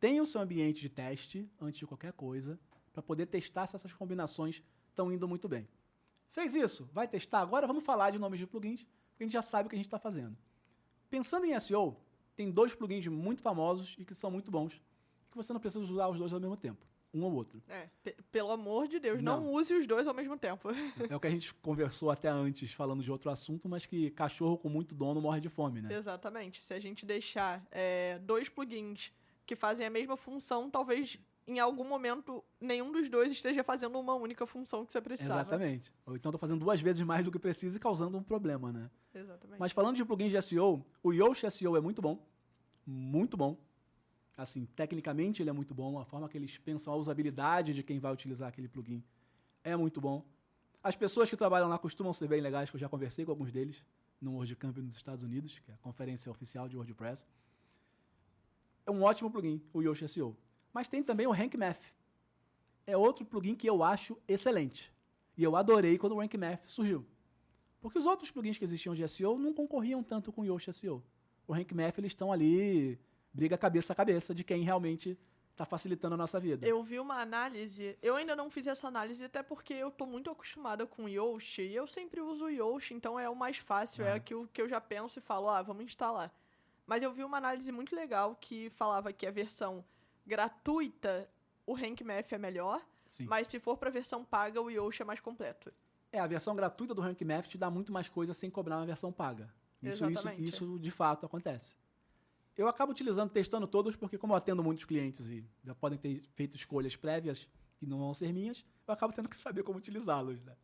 tenha o seu ambiente de teste antes de qualquer coisa para poder testar se essas combinações estão indo muito bem. Fez isso? Vai testar? Agora vamos falar de nomes de plugins, porque a gente já sabe o que a gente está fazendo. Pensando em SEO, tem dois plugins muito famosos e que são muito bons, que você não precisa usar os dois ao mesmo tempo, um ou outro. É, pe- pelo amor de Deus, não. Não. use os dois ao mesmo tempo. É o que a gente conversou até antes, falando de outro assunto, mas que cachorro com muito dono morre de fome, né? Exatamente. Se a gente deixar é, dois plugins que fazem a mesma função, talvez em algum momento nenhum dos dois esteja fazendo uma única função que você precisava. Exatamente. Ou então estou fazendo duas vezes mais do que precisa e causando um problema, né? Exatamente. Mas falando de plugins de SEO, o Yoast SEO é muito bom. Muito bom. Assim, tecnicamente ele é muito bom. A forma que eles pensam a usabilidade de quem vai utilizar aquele plugin é muito bom. As pessoas que trabalham lá costumam ser bem legais, que eu já conversei com alguns deles no WordCamp nos Estados Unidos, que é a conferência oficial de WordPress. É um ótimo plugin, o Yoast SEO. Mas tem também o Rank Math. É outro plugin que eu acho excelente. E eu adorei quando o Rank Math surgiu. Porque os outros plugins que existiam de SEO não concorriam tanto com o Yoast SEO. O Rank Math, eles estão ali, briga cabeça a cabeça de quem realmente está facilitando a nossa vida. Eu vi uma análise, eu ainda não fiz essa análise, até porque eu tô muito acostumada com o Yoast, e eu sempre uso o Yoast, então é o mais fácil, é Ah. aquilo que eu já penso e falo, ah, vamos instalar. Mas eu vi uma análise muito legal que falava que a versão gratuita, o Rank Math é melhor, Sim. mas se for pra versão paga, o Yoast é mais completo. É, a versão gratuita do Rank Math te dá muito mais coisa sem cobrar uma versão paga. Isso, isso, Exatamente. isso de fato acontece. Eu acabo utilizando, testando todos, porque como eu atendo muitos clientes e já podem ter feito escolhas prévias que não vão ser minhas, eu acabo tendo que saber como utilizá-los, né?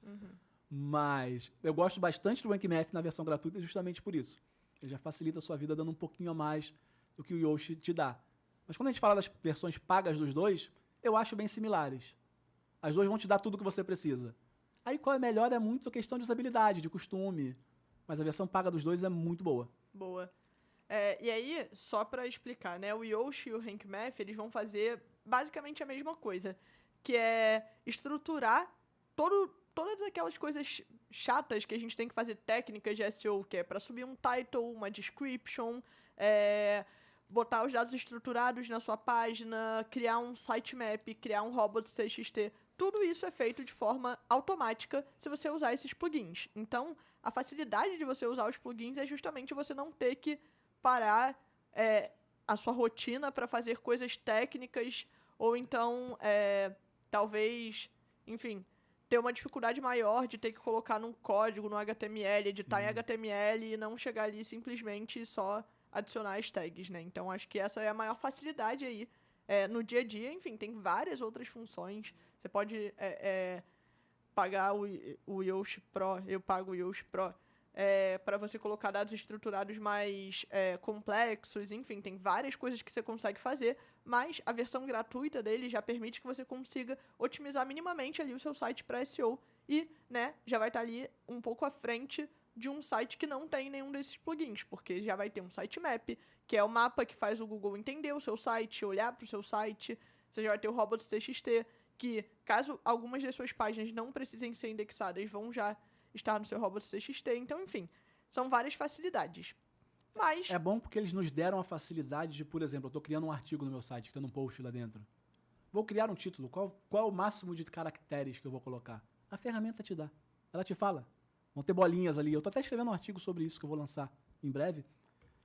Mas eu gosto bastante do Rank Math na versão gratuita justamente por isso. Ele já facilita a sua vida dando um pouquinho a mais do que o Yoast te dá. Mas quando a gente fala das versões pagas dos dois, eu acho bem similares. As duas vão te dar tudo o que você precisa. Aí qual é melhor é muito questão de usabilidade, de costume. Mas a versão paga dos dois é muito boa. Boa. É, e aí, só pra explicar, né? O Yoast e o Rank Math, eles vão fazer basicamente a mesma coisa. Que é estruturar todo, todas aquelas coisas chatas que a gente tem que fazer técnicas de SEO, que é pra subir um title, uma description, é, botar os dados estruturados na sua página, criar um sitemap, criar um robot CXT. Tudo isso é feito de forma automática se você usar esses plugins. Então, a facilidade de você usar os plugins é justamente você não ter que parar é, a sua rotina para fazer coisas técnicas ou então é, talvez, enfim, ter uma dificuldade maior de ter que colocar num código, no HTML, editar em Sim. HTML e não chegar ali simplesmente só adicionar as tags, né? Então acho que essa é a maior facilidade aí é, no dia a dia. Enfim, tem várias outras funções. Você pode é, é, pagar o, o Yoast Pro, eu pago o Yoast Pro é, para você colocar dados estruturados mais é, complexos, enfim, tem várias coisas que você consegue fazer, mas a versão gratuita dele já permite que você consiga otimizar minimamente ali o seu site para SEO e, né, já vai estar tá ali um pouco à frente de um site que não tem nenhum desses plugins, porque já vai ter um sitemap, que é o mapa que faz o Google entender o seu site, olhar para o seu site, você já vai ter o robots.txt, que caso algumas das suas páginas não precisem ser indexadas, vão já estar no seu robots.txt. Então, enfim, são várias facilidades. Mas. É bom porque eles nos deram a facilidade de, por exemplo, eu estou criando um artigo no meu site, criando um post lá dentro. Vou criar um título. Qual, qual é o máximo de caracteres que eu vou colocar? A ferramenta te dá. Ela te fala. Vão ter bolinhas ali. Eu estou até escrevendo um artigo sobre isso que eu vou lançar em breve.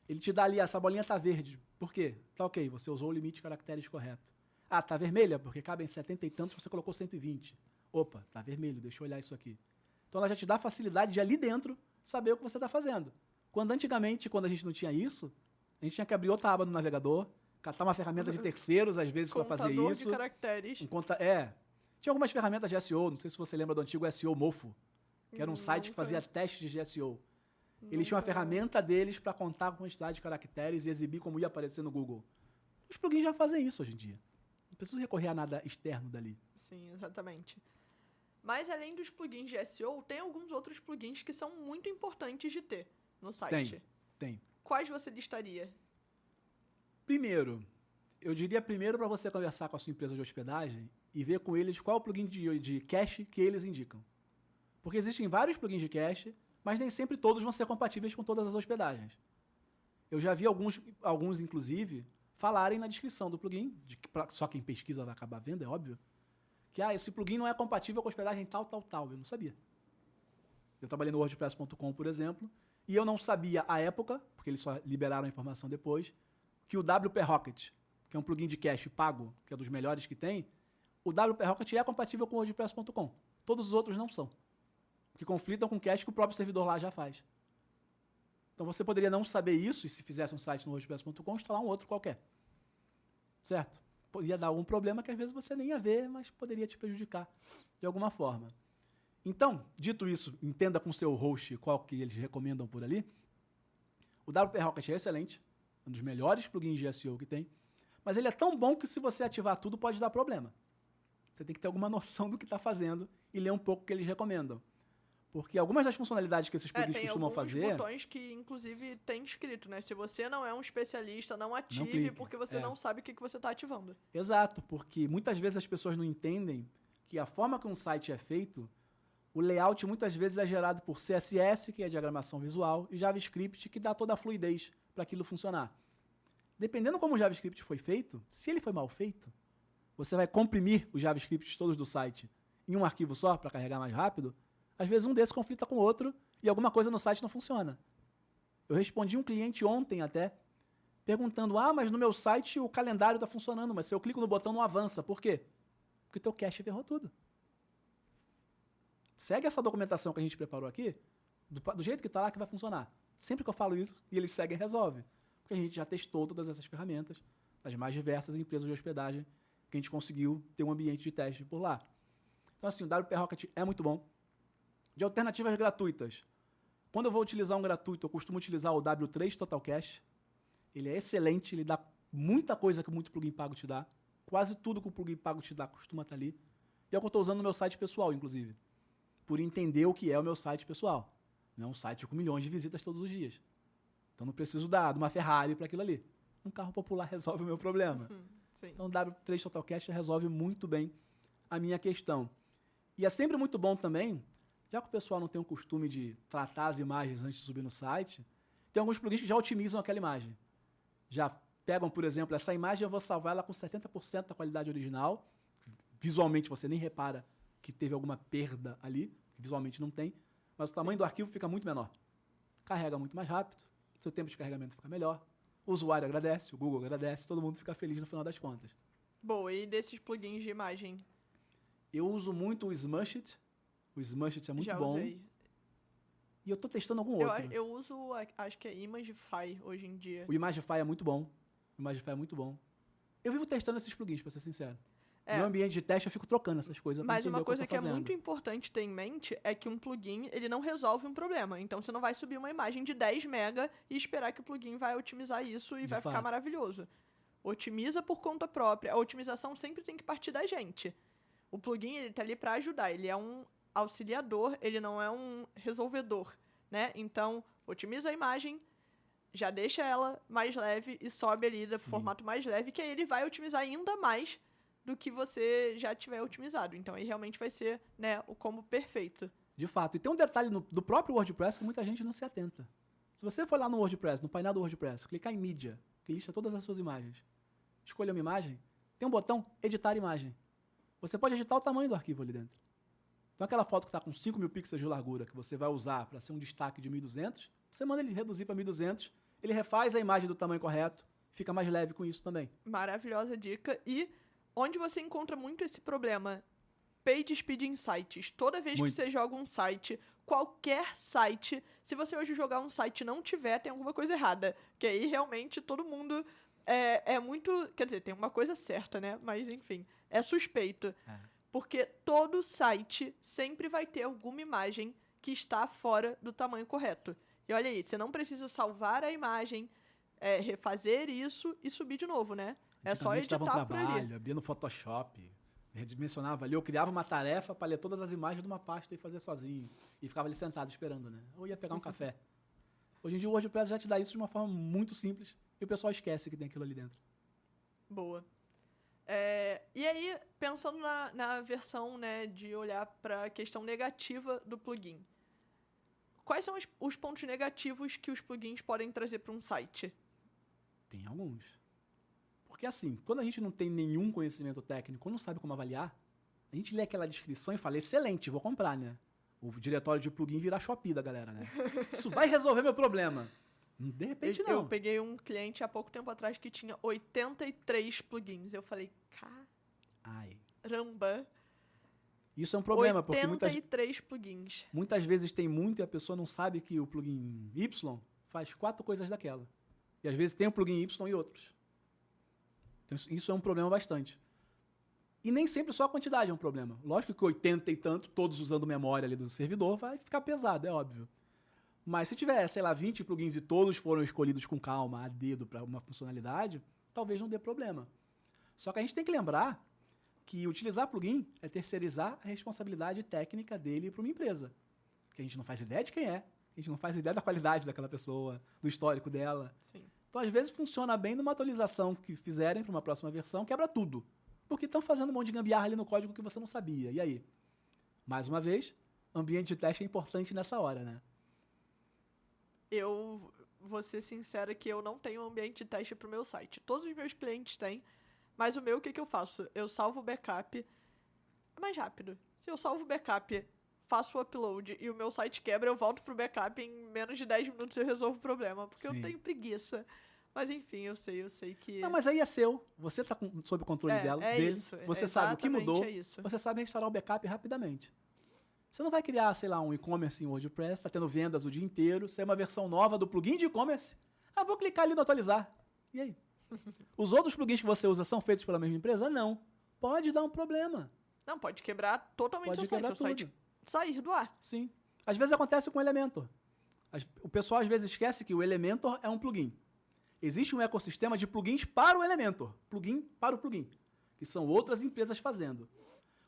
Ele te dá ali, essa bolinha está verde. Por quê? Tá ok, você usou o limite de caracteres correto. Ah, tá vermelha, porque cabem 70 e tantos, você colocou 120. Opa, tá vermelho, deixa eu olhar isso aqui. Então ela já te dá facilidade de ali dentro saber o que você está fazendo. Quando antigamente, quando a gente não tinha isso, a gente tinha que abrir outra aba no navegador, catar uma ferramenta de terceiros, às vezes, para fazer isso. de caracteres. Um conta, é. Tinha algumas ferramentas de SEO, não sei se você lembra do antigo SEO Mofo, que era um site que fazia testes de SEO. Eles tinham uma ferramenta deles para contar a quantidade de caracteres e exibir como ia aparecer no Google. Os plugins já fazem isso hoje em dia. Não precisa recorrer a nada externo dali. Sim, exatamente. Mas além dos plugins de SEO, tem alguns outros plugins que são muito importantes de ter no site. Tem, tem. Quais você listaria? Primeiro, eu diria primeiro para você conversar com a sua empresa de hospedagem e ver com eles qual é o plugin de, de cache que eles indicam. Porque existem vários plugins de cache, mas nem sempre todos vão ser compatíveis com todas as hospedagens. Eu já vi alguns, alguns inclusive, falarem na descrição do plugin, de que pra, só quem pesquisa vai acabar vendo, é óbvio, que ah, esse plugin não é compatível com hospedagem tal, tal, tal. Eu não sabia. Eu trabalhei no WordPress.com, por exemplo, e eu não sabia à época, porque eles só liberaram a informação depois, que o WP Rocket, que é um plugin de cache pago, que é dos melhores que tem, o WP Rocket é compatível com o WordPress.com. Todos os outros não são. Que conflitam com o cache que o próprio servidor lá já faz. Então você poderia não saber isso e se fizesse um site no WordPress.com, instalar um outro qualquer. Certo? Podia dar algum problema que às vezes você nem ia ver, mas poderia te prejudicar de alguma forma. Então, dito isso, entenda com seu host qual que eles recomendam por ali. O WP Rocket é excelente, um dos melhores plugins de SEO que tem, mas ele é tão bom que se você ativar tudo pode dar problema. Você tem que ter alguma noção do que está fazendo e ler um pouco o que eles recomendam. Porque algumas das funcionalidades que esses é, plugins é, costumam fazer. Tem botões que, inclusive, tem escrito, né? Se você não é um especialista, não ative, não porque você é. não sabe o que, que você está ativando. Exato, porque muitas vezes as pessoas não entendem que a forma que um site é feito, o layout muitas vezes é gerado por CSS, que é diagramação visual, e JavaScript, que dá toda a fluidez para aquilo funcionar. Dependendo como o JavaScript foi feito, se ele foi mal feito, você vai comprimir os JavaScripts todos do site em um arquivo só para carregar mais rápido às vezes um desses conflita com o outro e alguma coisa no site não funciona. Eu respondi um cliente ontem até, perguntando: Ah, mas no meu site o calendário está funcionando, mas se eu clico no botão não avança. Por quê? Porque o teu cache ferrou tudo. Segue essa documentação que a gente preparou aqui, do, do jeito que está lá que vai funcionar. Sempre que eu falo isso e eles seguem, resolve. Porque a gente já testou todas essas ferramentas, das mais diversas empresas de hospedagem, que a gente conseguiu ter um ambiente de teste por lá. Então, assim, o WP Rocket é muito bom de alternativas gratuitas. Quando eu vou utilizar um gratuito, eu costumo utilizar o W3 Total Cache. Ele é excelente, ele dá muita coisa que muito plugin pago te dá. Quase tudo que o plugin pago te dá costuma estar ali. E é o que eu estou usando no meu site pessoal, inclusive. Por entender o que é o meu site pessoal. Não é um site com milhões de visitas todos os dias. Então não preciso dar de uma Ferrari para aquilo ali. Um carro popular resolve o meu problema. Hum, então o W3 Total Cache resolve muito bem a minha questão. E é sempre muito bom também já que o pessoal não tem o costume de tratar as imagens antes de subir no site, tem alguns plugins que já otimizam aquela imagem. Já pegam, por exemplo, essa imagem, eu vou salvar ela com 70% da qualidade original. Visualmente você nem repara que teve alguma perda ali, que visualmente não tem, mas o tamanho Sim. do arquivo fica muito menor. Carrega muito mais rápido, seu tempo de carregamento fica melhor, o usuário agradece, o Google agradece, todo mundo fica feliz no final das contas. Boa, e desses plugins de imagem? Eu uso muito o Smushed, o Smushed é muito Já bom. Usei. E eu tô testando algum eu, outro. Eu uso, acho que é Imagify hoje em dia. O Imagify é muito bom. O Imagify é muito bom. Eu vivo testando esses plugins, pra ser sincero. É. No ambiente de teste eu fico trocando essas coisas. Mas uma coisa tô que é muito importante ter em mente é que um plugin, ele não resolve um problema. Então você não vai subir uma imagem de 10 mega e esperar que o plugin vai otimizar isso e De vai ficar fato. maravilhoso. Otimiza por conta própria. A otimização sempre tem que partir da gente. O plugin, ele tá ali para ajudar. Ele é um auxiliador, ele não é um resolvedor, né? Então, otimiza a imagem, já deixa ela mais leve e sobe ali Sim. formato mais leve, que aí ele vai otimizar ainda mais do que você já tiver otimizado. Então aí realmente vai ser, né, o combo perfeito. De fato. E tem um detalhe no- do próprio WordPress que muita gente não se atenta. Se você for lá no WordPress, no painel do WordPress, clicar em mídia, que lista todas as suas imagens, escolher uma imagem, tem um botão editar imagem. Você pode editar o tamanho do arquivo ali dentro. Então aquela foto que está com 5 mil pixels de largura que você vai usar para ser um destaque de 1200, você manda ele reduzir para 1200, ele refaz a imagem do tamanho correto, fica mais leve com isso também. Maravilhosa dica. E onde você encontra muito esse problema? Page Speed Insights. Toda vez Muito. que você joga um site, qualquer site, se você hoje jogar um site e não tiver, tem alguma coisa errada. Que aí realmente todo mundo é, é muito. Quer dizer, tem uma coisa certa, né? Mas enfim, é suspeito. É. Porque todo site sempre vai ter alguma imagem que está fora do tamanho correto. E olha aí, você não precisa salvar a imagem, é, refazer isso e subir de novo, né? É só dava um editar por trabalho, abria no Photoshop, redimensionava ali, eu criava uma tarefa para ler todas as imagens de uma pasta e fazer sozinho. E ficava ali sentado esperando, né? Ou ia pegar um café. Hoje em dia o WordPress já te dá isso de uma forma muito simples e o pessoal esquece que tem aquilo ali dentro. Boa. É, e aí, pensando na, na versão né, de olhar para a questão negativa do plugin, quais são os, os pontos negativos que os plugins podem trazer para um site? Tem alguns. Porque assim, quando a gente não tem nenhum conhecimento técnico, não sabe como avaliar, a gente lê aquela descrição e fala, excelente, vou comprar, né? O diretório de plugin vira Shopee da galera, né? Isso vai resolver meu problema. De repente Eu, não. eu peguei um cliente há pouco tempo atrás que tinha 83 plugins. Eu falei, Ai. caramba, Isso é um problema, porque muitas, 83 plugins. muitas vezes tem muito e a pessoa não sabe que o plugin Y faz quatro coisas daquela. E às vezes tem um plugin Y e outros. Então isso- isso é um problema bastante. E nem sempre só a quantidade é um problema. Lógico que 80 e tanto, todos usando memória ali do servidor, vai ficar pesado, é óbvio. Mas se tiver, sei lá, 20 plugins e todos foram escolhidos com calma, a dedo, para uma funcionalidade, talvez não dê problema. Só que a gente tem que lembrar que utilizar plugin é terceirizar a responsabilidade técnica dele para uma empresa. Que a gente não faz ideia de quem é, a gente não faz ideia da qualidade daquela pessoa, do histórico dela. Sim. Então, às vezes, funciona bem numa atualização que fizerem para uma próxima versão, quebra tudo. Porque estão fazendo um monte de gambiarra ali no código que você não sabia. E aí? Mais uma vez, ambiente de teste é importante nessa hora, né? Eu vou ser sincera que eu não tenho um ambiente de teste pro meu site. Todos os meus clientes têm, mas o meu, o que, que eu faço? Eu salvo o backup. É mais rápido. Se eu salvo o backup, faço o upload e o meu site quebra, eu volto pro backup em menos de 10 minutos eu resolvo o problema. Porque Sim. eu tenho preguiça. Mas enfim, eu sei, eu sei que. Não, mas aí é seu. Você está sob o controle é, dela, é dele. isso, você sabe o que mudou. É. Você sabe restaurar o backup rapidamente. Você não vai criar, sei lá, um e-commerce em WordPress, está tendo vendas o dia inteiro, sai uma versão nova do plugin de e-commerce. Ah, vou clicar ali no atualizar. E aí? Os outros plugins que você usa são feitos pela mesma empresa? Não. Pode dar um problema. Não, pode quebrar totalmente Pode o quebrar Seu site tudo. sair do ar. Sim. Às vezes acontece com o Elementor. O pessoal às vezes esquece que o Elementor é um plugin. Existe um ecossistema de plugins para o Elementor. Plugin para o plugin. Que são outras empresas fazendo.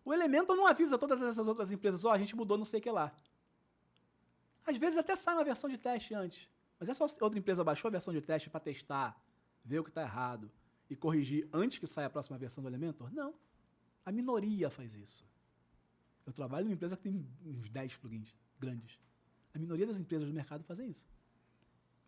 O Elementor não avisa todas essas outras empresas, ó, a gente mudou não sei o que lá. Às vezes até sai uma versão de teste antes. Mas essa outra empresa baixou a versão de teste para testar, ver o que está errado e corrigir antes que saia a próxima versão do Elementor? Não. A minoria faz isso. Eu trabalho numa empresa que tem uns 10 plugins grandes. A minoria das empresas do mercado fazem isso.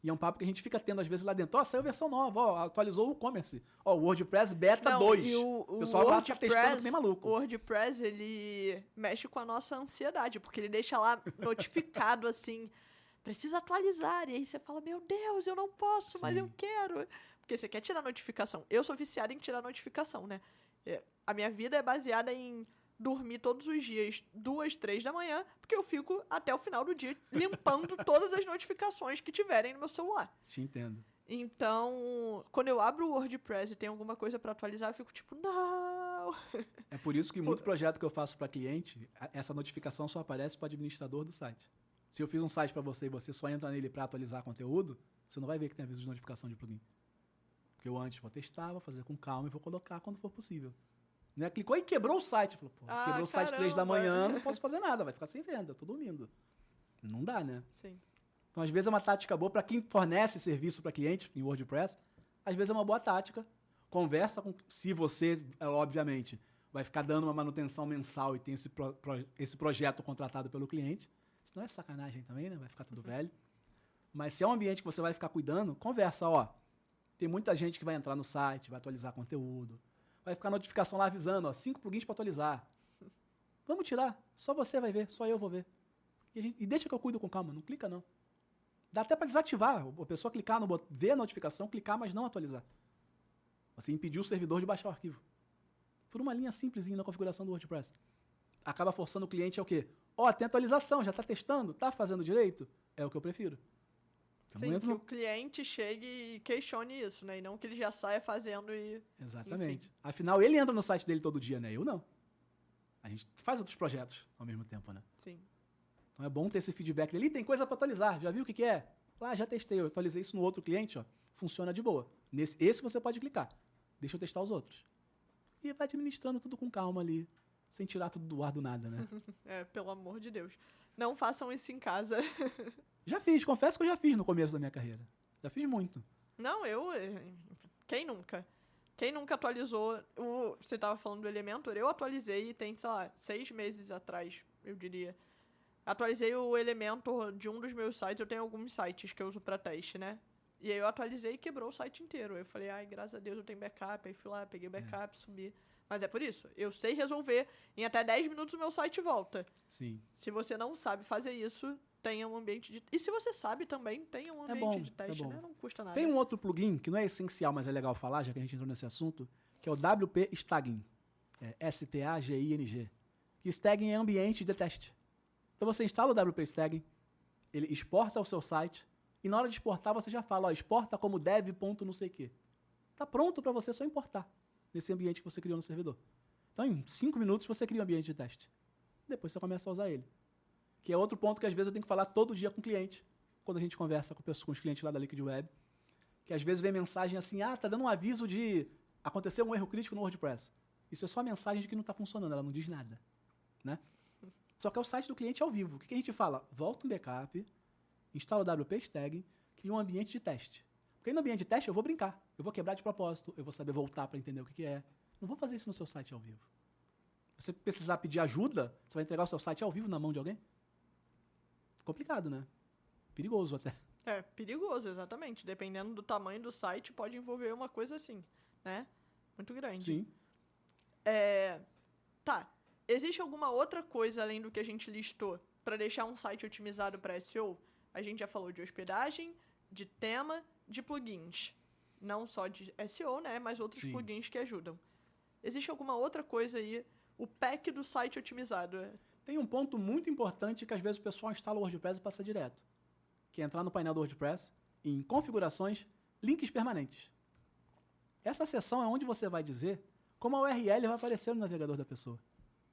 E é um papo que a gente fica tendo às vezes lá dentro. Ó, saiu versão nova, ó, atualizou o e-commerce. Ó, o WordPress Beta Não, 2. e o, o pessoal agora tá testando que nem maluco. O WordPress, ele mexe com a nossa ansiedade, porque ele deixa lá notificado assim, precisa atualizar. E aí você fala, meu Deus, eu não posso, mas Sim. eu quero. Porque você quer tirar notificação. Eu sou viciada em tirar notificação, né? É, A minha vida é baseada em dormir todos os dias, duas, três da manhã, porque eu fico até o final do dia limpando todas as notificações que tiverem no meu celular. Te entendo. Então, quando eu abro o WordPress e tem alguma coisa pra atualizar, eu fico tipo, não. É por isso que muito projeto que eu faço para cliente, essa notificação só aparece para o administrador do site. Se eu fiz um site para você e você só entra nele para atualizar conteúdo, você não vai ver que tem aviso de notificação de plugin. Porque eu antes vou testar, vou fazer com calma e vou colocar quando for possível. Não é clicou e quebrou o site. Falou, pô, Ah, quebrou o site três da manhã, não posso fazer nada, vai ficar sem venda, tô dormindo. Não dá, né? Sim. Então, às vezes, é uma tática boa para quem fornece serviço para cliente em WordPress. Às vezes é uma boa tática. Conversa com. Se você, é, obviamente, vai ficar dando uma manutenção mensal e tem esse, pro- pro- esse projeto contratado pelo cliente. Senão é sacanagem também, né? Vai ficar tudo velho. Mas se é um ambiente que você vai ficar cuidando, conversa, ó. Tem muita gente que vai entrar no site, vai atualizar conteúdo. Vai ficar notificação lá avisando, ó, cinco plugins para atualizar. Vamos tirar. Só você vai ver, só eu vou ver. E, a gente- e deixa que eu cuido com calma, não clica não. Dá até para desativar. A pessoa clicar no ver a notificação, clicar, mas não atualizar. Você impediu o servidor de baixar o arquivo. Por uma linha simplesinha na configuração do WordPress. Acaba forçando o cliente ao quê? Ó, tem atualização, já está testando, está fazendo direito? É o que eu prefiro. Eu não Sim, que no- o cliente chegue e questione isso, né? E não que ele já saia fazendo e. Exatamente. Afinal, ele entra no site dele todo dia, né? Eu não. A gente faz outros projetos ao mesmo tempo, né? Sim. Então é bom ter esse feedback dele. Tem coisa para atualizar. Já viu o que, que é? Ah, já testei. Eu atualizei isso no outro cliente, ó. Funciona de boa. Nesse, esse você pode clicar. Deixa eu testar os outros. E vai administrando tudo com calma ali. Sem tirar tudo do ar do nada, né? É, pelo amor de Deus. Não façam isso em casa. já fiz, confesso que eu já fiz no começo da minha carreira. Já fiz muito. Não, eu. eh, Quem nunca? Quem nunca atualizou o. Você tava falando do Elementor, eu atualizei tem, sei lá, seis meses atrás, eu diria. Atualizei o Elementor de um dos meus sites, eu tenho alguns sites que eu uso pra teste, né? E aí eu atualizei e quebrou o site inteiro. Eu falei, ai, graças a Deus eu tenho backup. Aí fui lá, peguei o backup, subi. Mas é por isso, eu sei resolver. Em até 10 minutos o meu site volta. Sim. Se você não sabe fazer isso, tenha um ambiente de. E se você sabe também, tenha um É ambiente bom, de é teste, bom. né? Não custa nada. Tem um outro plugin que não é essencial, mas é legal falar, já que a gente entrou nesse assunto, que é o WP Staging. É S-T-A-G-I-N-G. Que Staging é ambiente de teste. Então você instala o WP Staging, ele exporta ao seu site, e na hora de exportar você já fala, ó, exporta como dev. ponto não sei o quê. Tá pronto para você só importar nesse ambiente que você criou no servidor. Então, em cinco minutos, você cria um ambiente de teste. Depois você começa a usar ele. Que é outro ponto que às vezes eu tenho que falar todo dia com o cliente, quando a gente conversa com, com os clientes lá da Liquid Web que às vezes vem mensagem assim, ah, tá dando um aviso de aconteceu um erro crítico no WordPress. Isso é só mensagem de que não está funcionando, ela não diz nada, né? Só que é o site do cliente ao vivo. O que, que a gente fala? Volta um backup, instala o WP Stag, cria um ambiente de teste. Porque no ambiente de teste eu vou brincar, eu vou quebrar de propósito, eu vou saber voltar para entender o que, que é. Não vou fazer isso no seu site ao vivo. Você precisar pedir ajuda, você vai entregar o seu site ao vivo na mão de alguém? Complicado, né? Perigoso até. É, perigoso, exatamente. Dependendo do tamanho do site, pode envolver uma coisa assim, né? Muito grande. Sim. É, tá. Existe alguma outra coisa além do que a gente listou para deixar um site otimizado para SEO? A gente já falou de hospedagem, de tema, de plugins. Não só de SEO, né? Mas outros Sim. plugins que ajudam. Existe alguma outra coisa aí? O pack do site otimizado. É- Tem um ponto muito importante que às vezes o pessoal instala o WordPress e passa direto. Que é entrar no painel do WordPress, em configurações, links permanentes. Essa seção é onde você vai dizer como a URL vai aparecer no navegador da pessoa.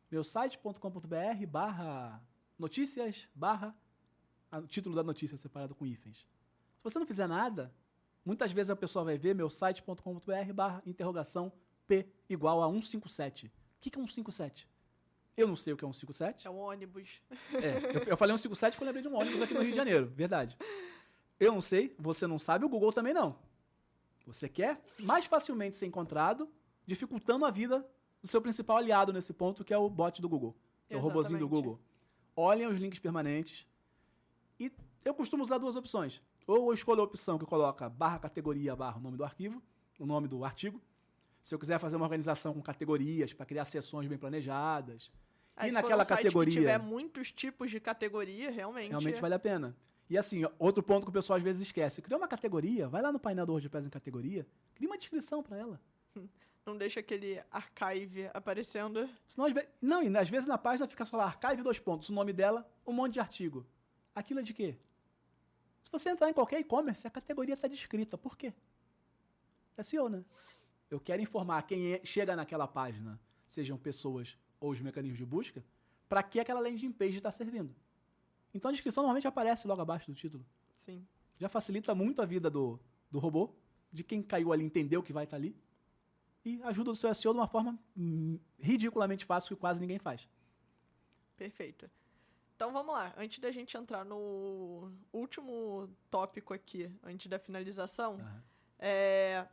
meusite.com.br barra notícias barra título da notícia separado com hífens. Se você não fizer nada, muitas vezes a pessoa vai ver meusite.com.br barra interrogação P igual a 157. O que é 157? Eu não sei o que é 157. É um ônibus. É, eu, eu falei 157 porque eu lembrei de um ônibus aqui no Rio de Janeiro, verdade. Eu não sei, você não sabe, o Google também não. Você quer mais facilmente ser encontrado, dificultando a vida do seu principal aliado nesse ponto, que é o bot do Google, é o robozinho do. Google. Olhem os links permanentes. E eu costumo usar duas opções. Ou eu escolho a opção que coloca barra categoria barra o nome do arquivo, o nome do artigo. Se eu quiser fazer uma organização com categorias para criar sessões bem planejadas. Aí, e se naquela um categoria. que tiver muitos tipos de categoria, realmente. Realmente vale a pena. E assim, outro ponto que o pessoal às vezes esquece. Criou uma categoria, vai lá no painel do WordPress em categoria, cria uma descrição para ela. Não deixa aquele archive aparecendo. Senão, não, e às vezes na página fica só lá, archive dois pontos, o nome dela, um monte de artigo. Aquilo é de quê? Se você entrar em qualquer e-commerce, a categoria está descrita. Por quê? SEO, né? Eu quero informar quem é- chega naquela página sejam pessoas ou os mecanismos de busca, para que aquela landing page está servindo. Então a descrição normalmente aparece logo abaixo do título. Sim. Já facilita muito a vida do, do robô, de quem caiu ali entender o que vai estar ali, e ajuda o seu SEO de uma forma hum, ridiculamente fácil que quase ninguém faz. Perfeito. Então vamos lá, antes da gente entrar no último tópico aqui, antes da finalização, Aham. é,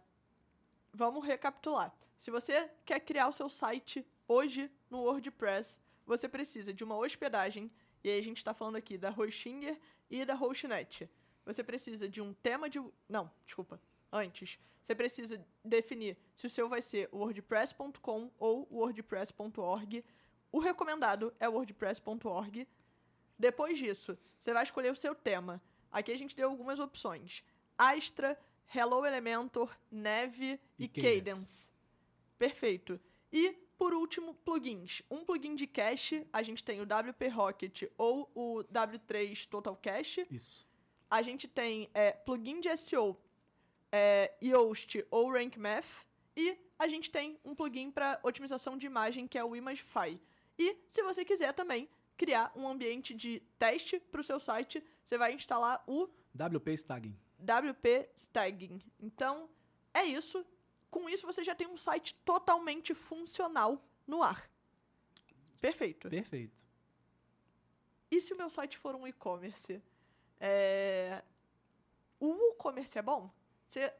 vamos recapitular. Se você quer criar o seu site hoje no WordPress, você precisa de uma hospedagem, e aí a gente está falando aqui da Hostinger e da Hostnet. Você precisa de um tema de. Não, desculpa. Antes, você precisa definir se o seu vai ser wordpress.com ou wordpress.org. O recomendado é wordpress.org. Depois disso, você vai escolher o seu tema. Aqui a gente deu algumas opções: Astra, Hello Elementor, Neve e, E Cadence. Cadence. Perfeito. E, por último, plugins. Um plugin de cache, a gente tem o WP Rocket ou o W3 Total Cache. Isso. A gente tem é, plugin de SEO, é, Yoast ou Rank Math. E a gente tem um plugin para otimização de imagem, que é o Imagify. E, se você quiser também criar um ambiente de teste para o seu site, você vai instalar o WP Stagging. WP Stagging. Então, é isso. Com isso, você já tem um site totalmente funcional no ar. Perfeito. Perfeito. E se o meu site for um e-commerce? É... O e-commerce é bom? Você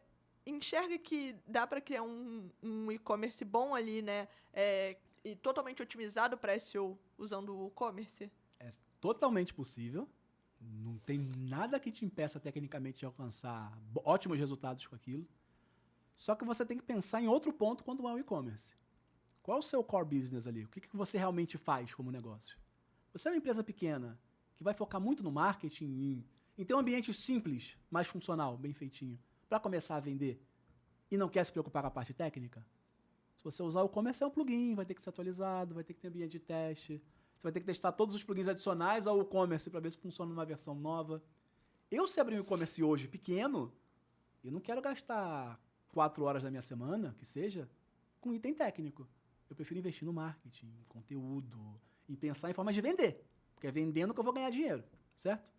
enxerga que dá para criar um, um e-commerce bom ali, né? É, e totalmente otimizado para SEO usando o e-commerce? É totalmente possível. Não tem nada que te impeça tecnicamente de alcançar ótimos resultados com aquilo. Só que você tem que pensar em outro ponto quando é o e-commerce. Qual é o seu core business ali? O que, que você realmente faz como negócio? Você é uma empresa pequena que vai focar muito no marketing, em, em ter um ambiente simples, mais funcional, bem feitinho, para começar a vender e não quer se preocupar com a parte técnica? Se você usar o e-commerce, é um plugin, vai ter que ser atualizado, vai ter que ter ambiente de teste. Você vai ter que testar todos os plugins adicionais ao e-commerce para ver se funciona numa versão nova. Eu, se abrir um e-commerce hoje pequeno, eu não quero gastar quatro horas da minha semana, que seja, com item técnico. Eu prefiro investir no marketing, em conteúdo, em pensar em formas de vender. Porque é vendendo que eu vou ganhar dinheiro, certo?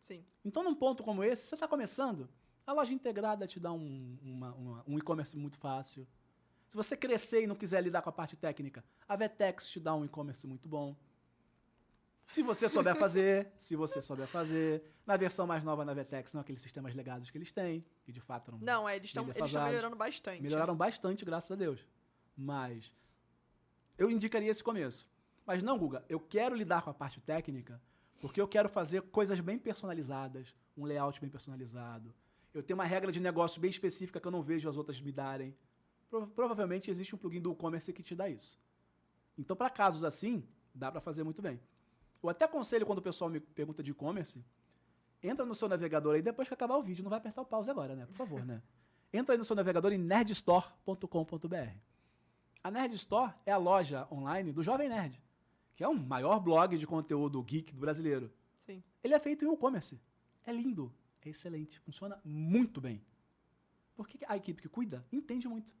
Sim. Então, num ponto como esse, você está começando, a loja integrada te dá um, uma- uma- um e-commerce muito fácil. Se você crescer e não quiser lidar com a parte técnica, a Vetex te dá um e-commerce muito bom. Se você souber fazer, se você souber fazer. Na versão mais nova da Vetex, não aqueles sistemas legados que eles têm, que de fato não, Não, é, eles estão melhorando bastante. melhoraram bastante, graças a Deus. Mas eu indicaria esse começo. Mas não, Guga, eu quero lidar com a parte técnica porque eu quero fazer coisas bem personalizadas, um layout bem personalizado. Eu tenho uma regra de negócio bem específica que eu não vejo as outras me darem. Pro- provavelmente existe um plugin do e-commerce que te dá isso. Então, para casos assim, dá para fazer muito bem. Eu até aconselho quando o pessoal me pergunta de e-commerce, entra no seu navegador aí depois que acabar o vídeo, não vai apertar o pause agora, né? Por favor, né? Entra aí no seu navegador em nerdstore.com.br. A Nerd Store é a loja online do Jovem Nerd, que é o maior blog de conteúdo geek do brasileiro. Sim. Ele é feito em e-commerce. É lindo, é excelente, funciona muito bem. Porque a equipe que cuida entende muito.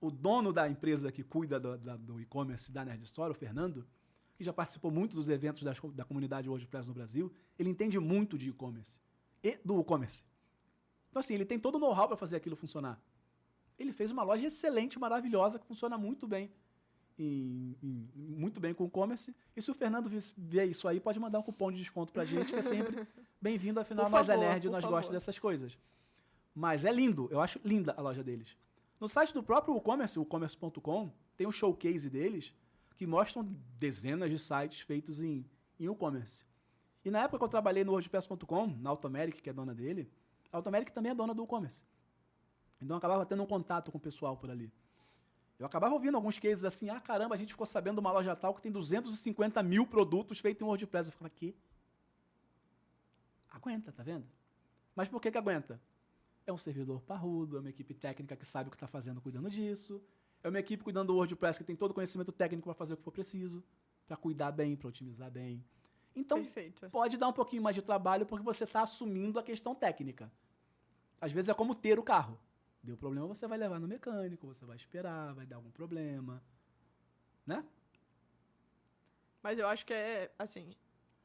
O dono da empresa que cuida do, da- do e-commerce da Nerd Store, o Fernando, que já participou muito dos eventos das da comunidade WordPress no Brasil, ele entende muito de e-commerce e do e-commerce. Então, assim, ele tem todo o know-how para fazer aquilo funcionar. Ele fez uma loja excelente, maravilhosa, que funciona muito bem. em- em- muito bem com o e-commerce. E se o Fernando ver isso aí, pode mandar um cupom de desconto pra gente, que é sempre bem-vindo, afinal, Por nós é nerd e nós gostamos dessas coisas. Mas é lindo, eu acho linda a loja deles. No site do próprio e-commerce, o commerce.com, tem um showcase deles que mostram dezenas de sites feitos em, e-commerce. E na época que eu trabalhei no WordPress.com, na Automeric, que é dona dele, a Automeric também é dona do e-commerce. Então eu acabava tendo um contato com o pessoal por ali. Eu acabava ouvindo alguns cases assim, ah, caramba, a gente ficou sabendo de uma loja tal que tem 250 mil produtos feitos em WordPress. Eu ficava, quê? Aguenta, tá vendo? Mas por que que aguenta? É um servidor parrudo, é uma equipe técnica que sabe o que está fazendo cuidando disso, é uma equipe cuidando do WordPress que tem todo o conhecimento técnico para fazer o que for preciso, para cuidar bem, para otimizar bem. Então, Perfeito. pode dar um pouquinho mais de trabalho porque você está assumindo a questão técnica. Às vezes é como ter o carro. Deu problema, você vai levar no mecânico, você vai esperar, vai dar algum problema. né? Mas eu acho que é, assim,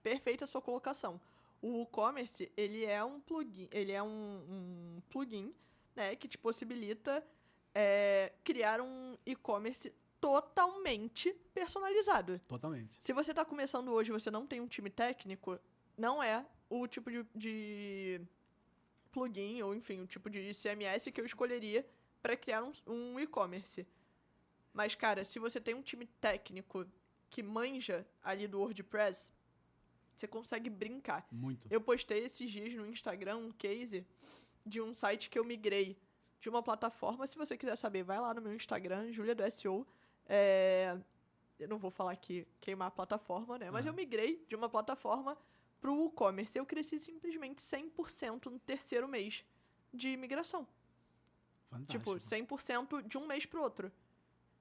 perfeita a sua colocação. O WooCommerce, ele é um plugin, ele é um, um plugin, né, que te possibilita é, criar um e-commerce totalmente personalizado. Totalmente. Se você está começando hoje e você não tem um time técnico, não é o tipo de, de plugin, ou enfim, o tipo de CMS que eu escolheria para criar um, um e-commerce. Mas, cara, se você tem um time técnico que manja ali do WordPress, você consegue brincar. Muito. Eu postei esses dias no Instagram um case de um site que eu migrei de uma plataforma. Se você quiser saber, vai lá no meu Instagram, Julia do SEO. É... Eu não vou falar aqui queimar a plataforma, né? Mas Uhum. eu migrei de uma plataforma pro WooCommerce. Eu cresci simplesmente 100% no terceiro mês de migração. Fantástico. Tipo, 100% de um mês pro outro.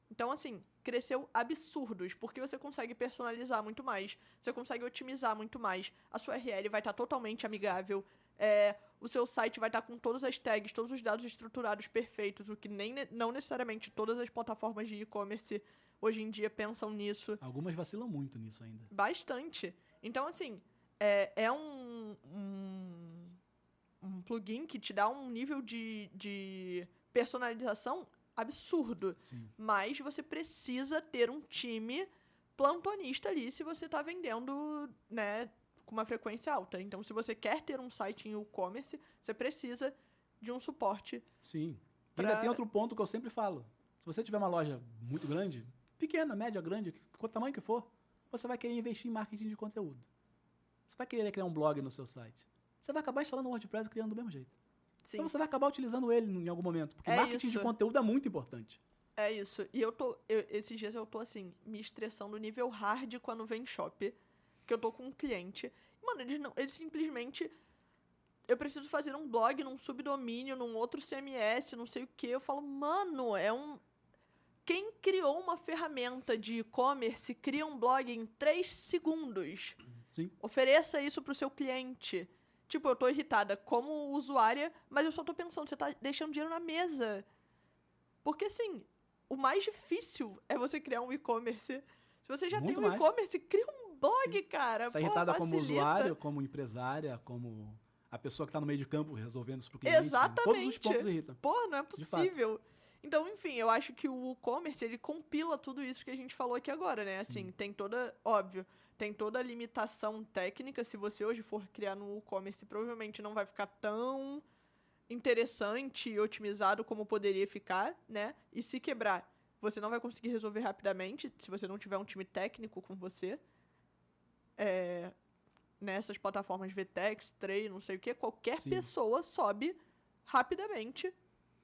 Então, assim, cresceu absurdos, porque você consegue personalizar muito mais, você consegue otimizar muito mais, a sua URL vai estar totalmente amigável, é, o seu site vai estar com todas as tags, todos os dados estruturados perfeitos, o que nem ne- não necessariamente todas as plataformas de e-commerce hoje em dia pensam nisso Algumas vacilam muito nisso ainda. bastante. Então, assim, é, é um, um, um plugin que te dá um nível de, de personalização absurdo. Sim. Mas você precisa ter um time plantonista ali se você está vendendo, né, com uma frequência alta. Então, se você quer ter um site em e-commerce, você precisa de um suporte. Sim. Pra- ainda tem outro ponto que eu sempre falo. Se você tiver uma loja muito grande, pequena, média, grande, quanto tamanho que for, você vai querer investir em marketing de conteúdo. Você vai querer criar um blog no seu site. Você vai acabar instalando o WordPress e criando do mesmo jeito. Sim, Então você vai acabar utilizando ele em algum momento. Porque É marketing de isso. conteúdo é muito importante. é isso. E eu tô. eu- esses dias eu tô assim, me estressando nível hard quando vem shop. Que eu tô com um cliente. Mano, eles não. Eles simplesmente. Eu preciso fazer um blog num subdomínio, num outro CMS, não sei o que. Eu falo, mano, é um. Quem criou uma ferramenta de e-commerce cria um blog em 3 segundos. Sim. Ofereça isso pro seu cliente. Tipo, eu tô irritada como usuária, mas eu só tô pensando, você tá deixando dinheiro na mesa. Porque, assim, o mais difícil é você criar um e-commerce. Se você já Muito tem um e-commerce, cria um blog, cara. Está Pô, irritada como facilita. usuário, como empresária, como a pessoa que está no meio de campo resolvendo isso para o cliente. Todos os Exatamente. pontos irritam. Pô, não é possível. Então, enfim, eu acho que o e-commerce, ele compila tudo isso que a gente falou aqui agora, né? Assim, tem toda, óbvio, tem toda a limitação técnica. Se você hoje for criar no e-commerce, provavelmente não vai ficar tão interessante e otimizado como poderia ficar, né? E se quebrar, você não vai conseguir resolver rapidamente se você não tiver um time técnico com você. É, nessas plataformas VTEX, Tray, não sei o que, qualquer Sim. pessoa sobe rapidamente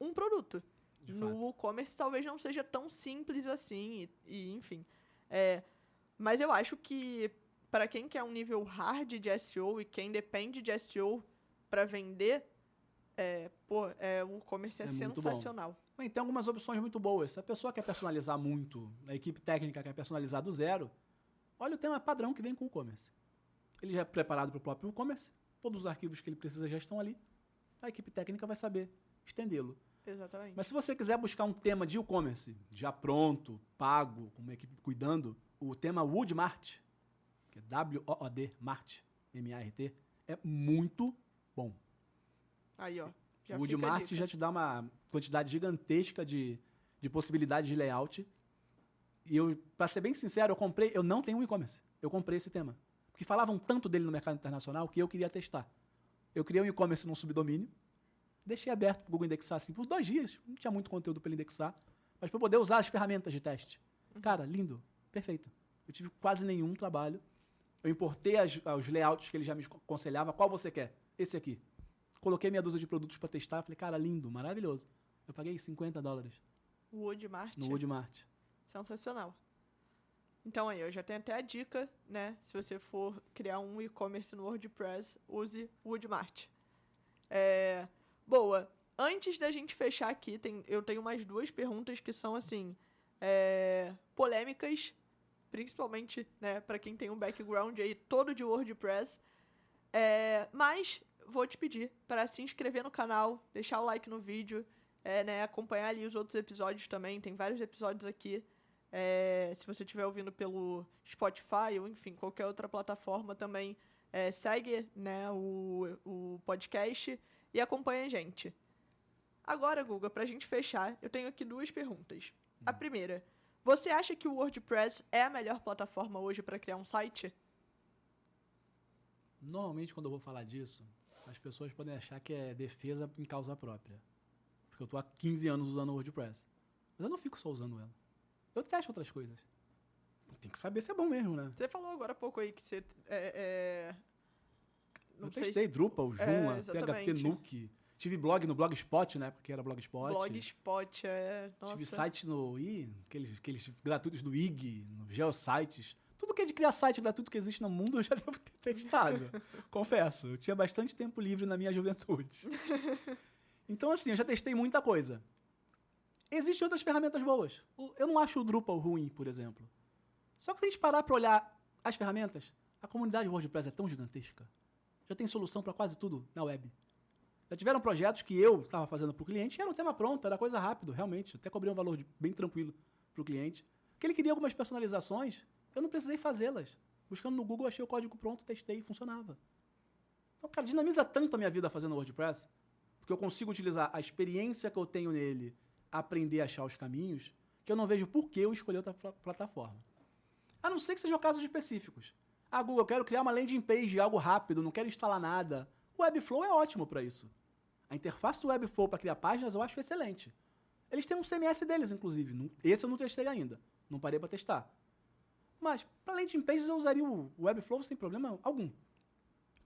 um produto. De fato. no e-commerce talvez não seja tão simples assim, e, e, enfim. É, mas eu acho que para quem quer um nível hard de SEO e quem depende de SEO para vender, é, pô, é, o e-commerce é, É bom. sensacional. Bem, tem algumas opções muito boas. Se a pessoa quer personalizar muito, a equipe técnica quer personalizar do zero, olha o tema padrão que vem com o e-commerce. Ele já é preparado para o próprio e-commerce, todos os arquivos que ele precisa já estão ali. A equipe técnica vai saber estendê-lo. Exatamente. Mas se você quiser buscar um tema de e-commerce já pronto, pago, com uma equipe cuidando, o tema Woodmart, que é W-O-O-D, Mart, M-A-R-T, é muito bom. Aí, ó. Já o Woodmart já te dá uma quantidade gigantesca de, de possibilidades de layout. E eu, para ser bem sincero, eu comprei, eu não tenho um e-commerce. Eu comprei esse tema. Porque falavam tanto dele no mercado internacional que eu queria testar. Eu criei um e-commerce num subdomínio, deixei aberto para o Google indexar assim por dois dias. Não tinha muito conteúdo para ele indexar, mas para poder usar as ferramentas de teste. Cara, lindo, perfeito. Eu tive quase nenhum trabalho. Eu importei as- os layouts que ele já me aconselhava. Qual você quer? Esse aqui. Coloquei meia dúzia de produtos para testar. Falei, cara, lindo, maravilhoso. Eu paguei 50 dólares O Woodmart. no Woodmart. Sensacional. Então aí, eu já tenho até a dica, né? Se você for criar um e-commerce no WordPress, use Woodmart. É, boa. Antes da gente fechar aqui, tem, eu tenho mais duas perguntas que são assim é, polêmicas, principalmente, né, para quem tem um background aí todo de WordPress. É, mas vou te pedir para se inscrever no canal, deixar o like no vídeo, é, né, acompanhar ali os outros episódios também. Tem vários episódios aqui É, se você estiver ouvindo pelo Spotify ou, enfim, qualquer outra plataforma também, é, segue né, o, o podcast e acompanha a gente. Agora, Guga, pra gente fechar, eu tenho aqui duas perguntas. A primeira, você acha que o WordPress é a melhor plataforma hoje para criar um site? Normalmente, quando eu vou falar disso, as pessoas podem achar que é defesa em causa própria. Porque eu estou há 15 anos usando o WordPress. Mas eu não fico só usando ela. Eu testo outras coisas. Tem que saber se é bom mesmo, né? Você falou agora há pouco aí que você. É, é... eu testei se... Drupal, Joomla, é, PHP Nuke. Tive blog no Blogspot, né? Porque era Blogspot. Blogspot, é. Nossa. Tive site no. Ih, aqueles, aqueles gratuitos do IG, no Geosites. Tudo que é de criar site gratuito que existe no mundo eu já devo ter testado. Confesso. Eu tinha bastante tempo livre na minha juventude. Então, assim, eu já testei muita coisa. Existem outras ferramentas boas. Eu não acho o Drupal ruim, por exemplo. Só que se a gente parar para olhar as ferramentas, a comunidade WordPress é tão gigantesca. Já tem solução para quase tudo na web. Já tiveram projetos que eu estava fazendo para o cliente e era um tema pronto, era coisa rápido, realmente. Até cobrei um valor de, bem tranquilo para o cliente. Que ele queria algumas personalizações, eu não precisei fazê-las. Buscando no Google, achei o código pronto, testei e funcionava. Então, cara, dinamiza tanto a minha vida fazendo WordPress, porque eu consigo utilizar a experiência que eu tenho nele, aprender a achar os caminhos, que eu não vejo por que eu escolher outra plataforma. A não ser que sejam casos específicos. Ah, Google, eu quero criar uma landing page, algo rápido, não quero instalar nada. O Webflow é ótimo para isso. A interface do Webflow para criar páginas eu acho excelente. Eles têm um CMS deles, inclusive. Esse eu não testei ainda. Não parei para testar. Mas, para landing pages, eu usaria o Webflow sem problema algum.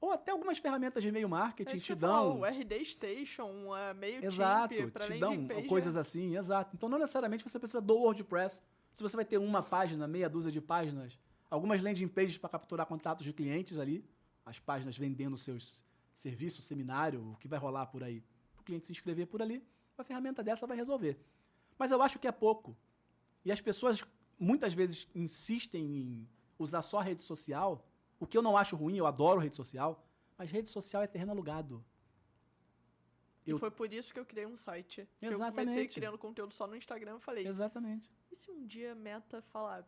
Ou até algumas ferramentas de e-mail marketing é te dão. O RD Station, uh, meio Exato, te dão page, coisas assim, exato. Então, não necessariamente você precisa do WordPress. Se você vai ter uma página, meia dúzia de páginas, algumas landing pages para capturar contatos de clientes ali, as páginas vendendo seus serviço, seminário, o que vai rolar por aí, para o cliente se inscrever por ali, uma ferramenta dessa vai resolver. Mas eu acho que é pouco. E as pessoas muitas vezes insistem em usar só rede social, o que eu não acho ruim, eu adoro rede social, mas rede social é terreno alugado. Eu... E foi por isso que eu criei um site. Exatamente. eu comecei criando conteúdo só no Instagram e falei. Exatamente. E se um dia a meta falar,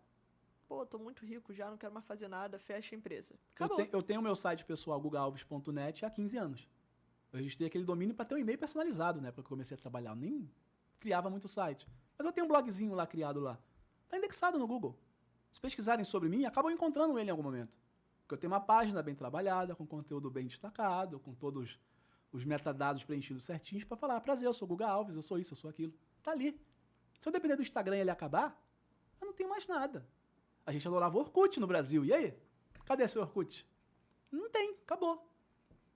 pô, tô muito rico já, não quero mais fazer nada, fecha a empresa. Acabou. Eu, te, eu tenho meu site pessoal, gugalves.net, há 15 anos. Eu registrei aquele domínio para ter um e-mail personalizado, né? Porque eu comecei a trabalhar. Eu nem criava muito site. Mas eu tenho um blogzinho lá criado lá. Tá indexado no Google. Se pesquisarem sobre mim, acabam encontrando ele em algum momento. Porque eu tenho uma página bem trabalhada, com conteúdo bem destacado, com todos os metadados preenchidos certinhos para falar, prazer, eu sou Guga Alves, eu sou isso, eu sou aquilo. Tá ali. Se eu depender do Instagram e ele acabar, eu não tenho mais nada. A gente adorava Orkut no Brasil. E aí? Cadê seu Orkut? Não tem, acabou.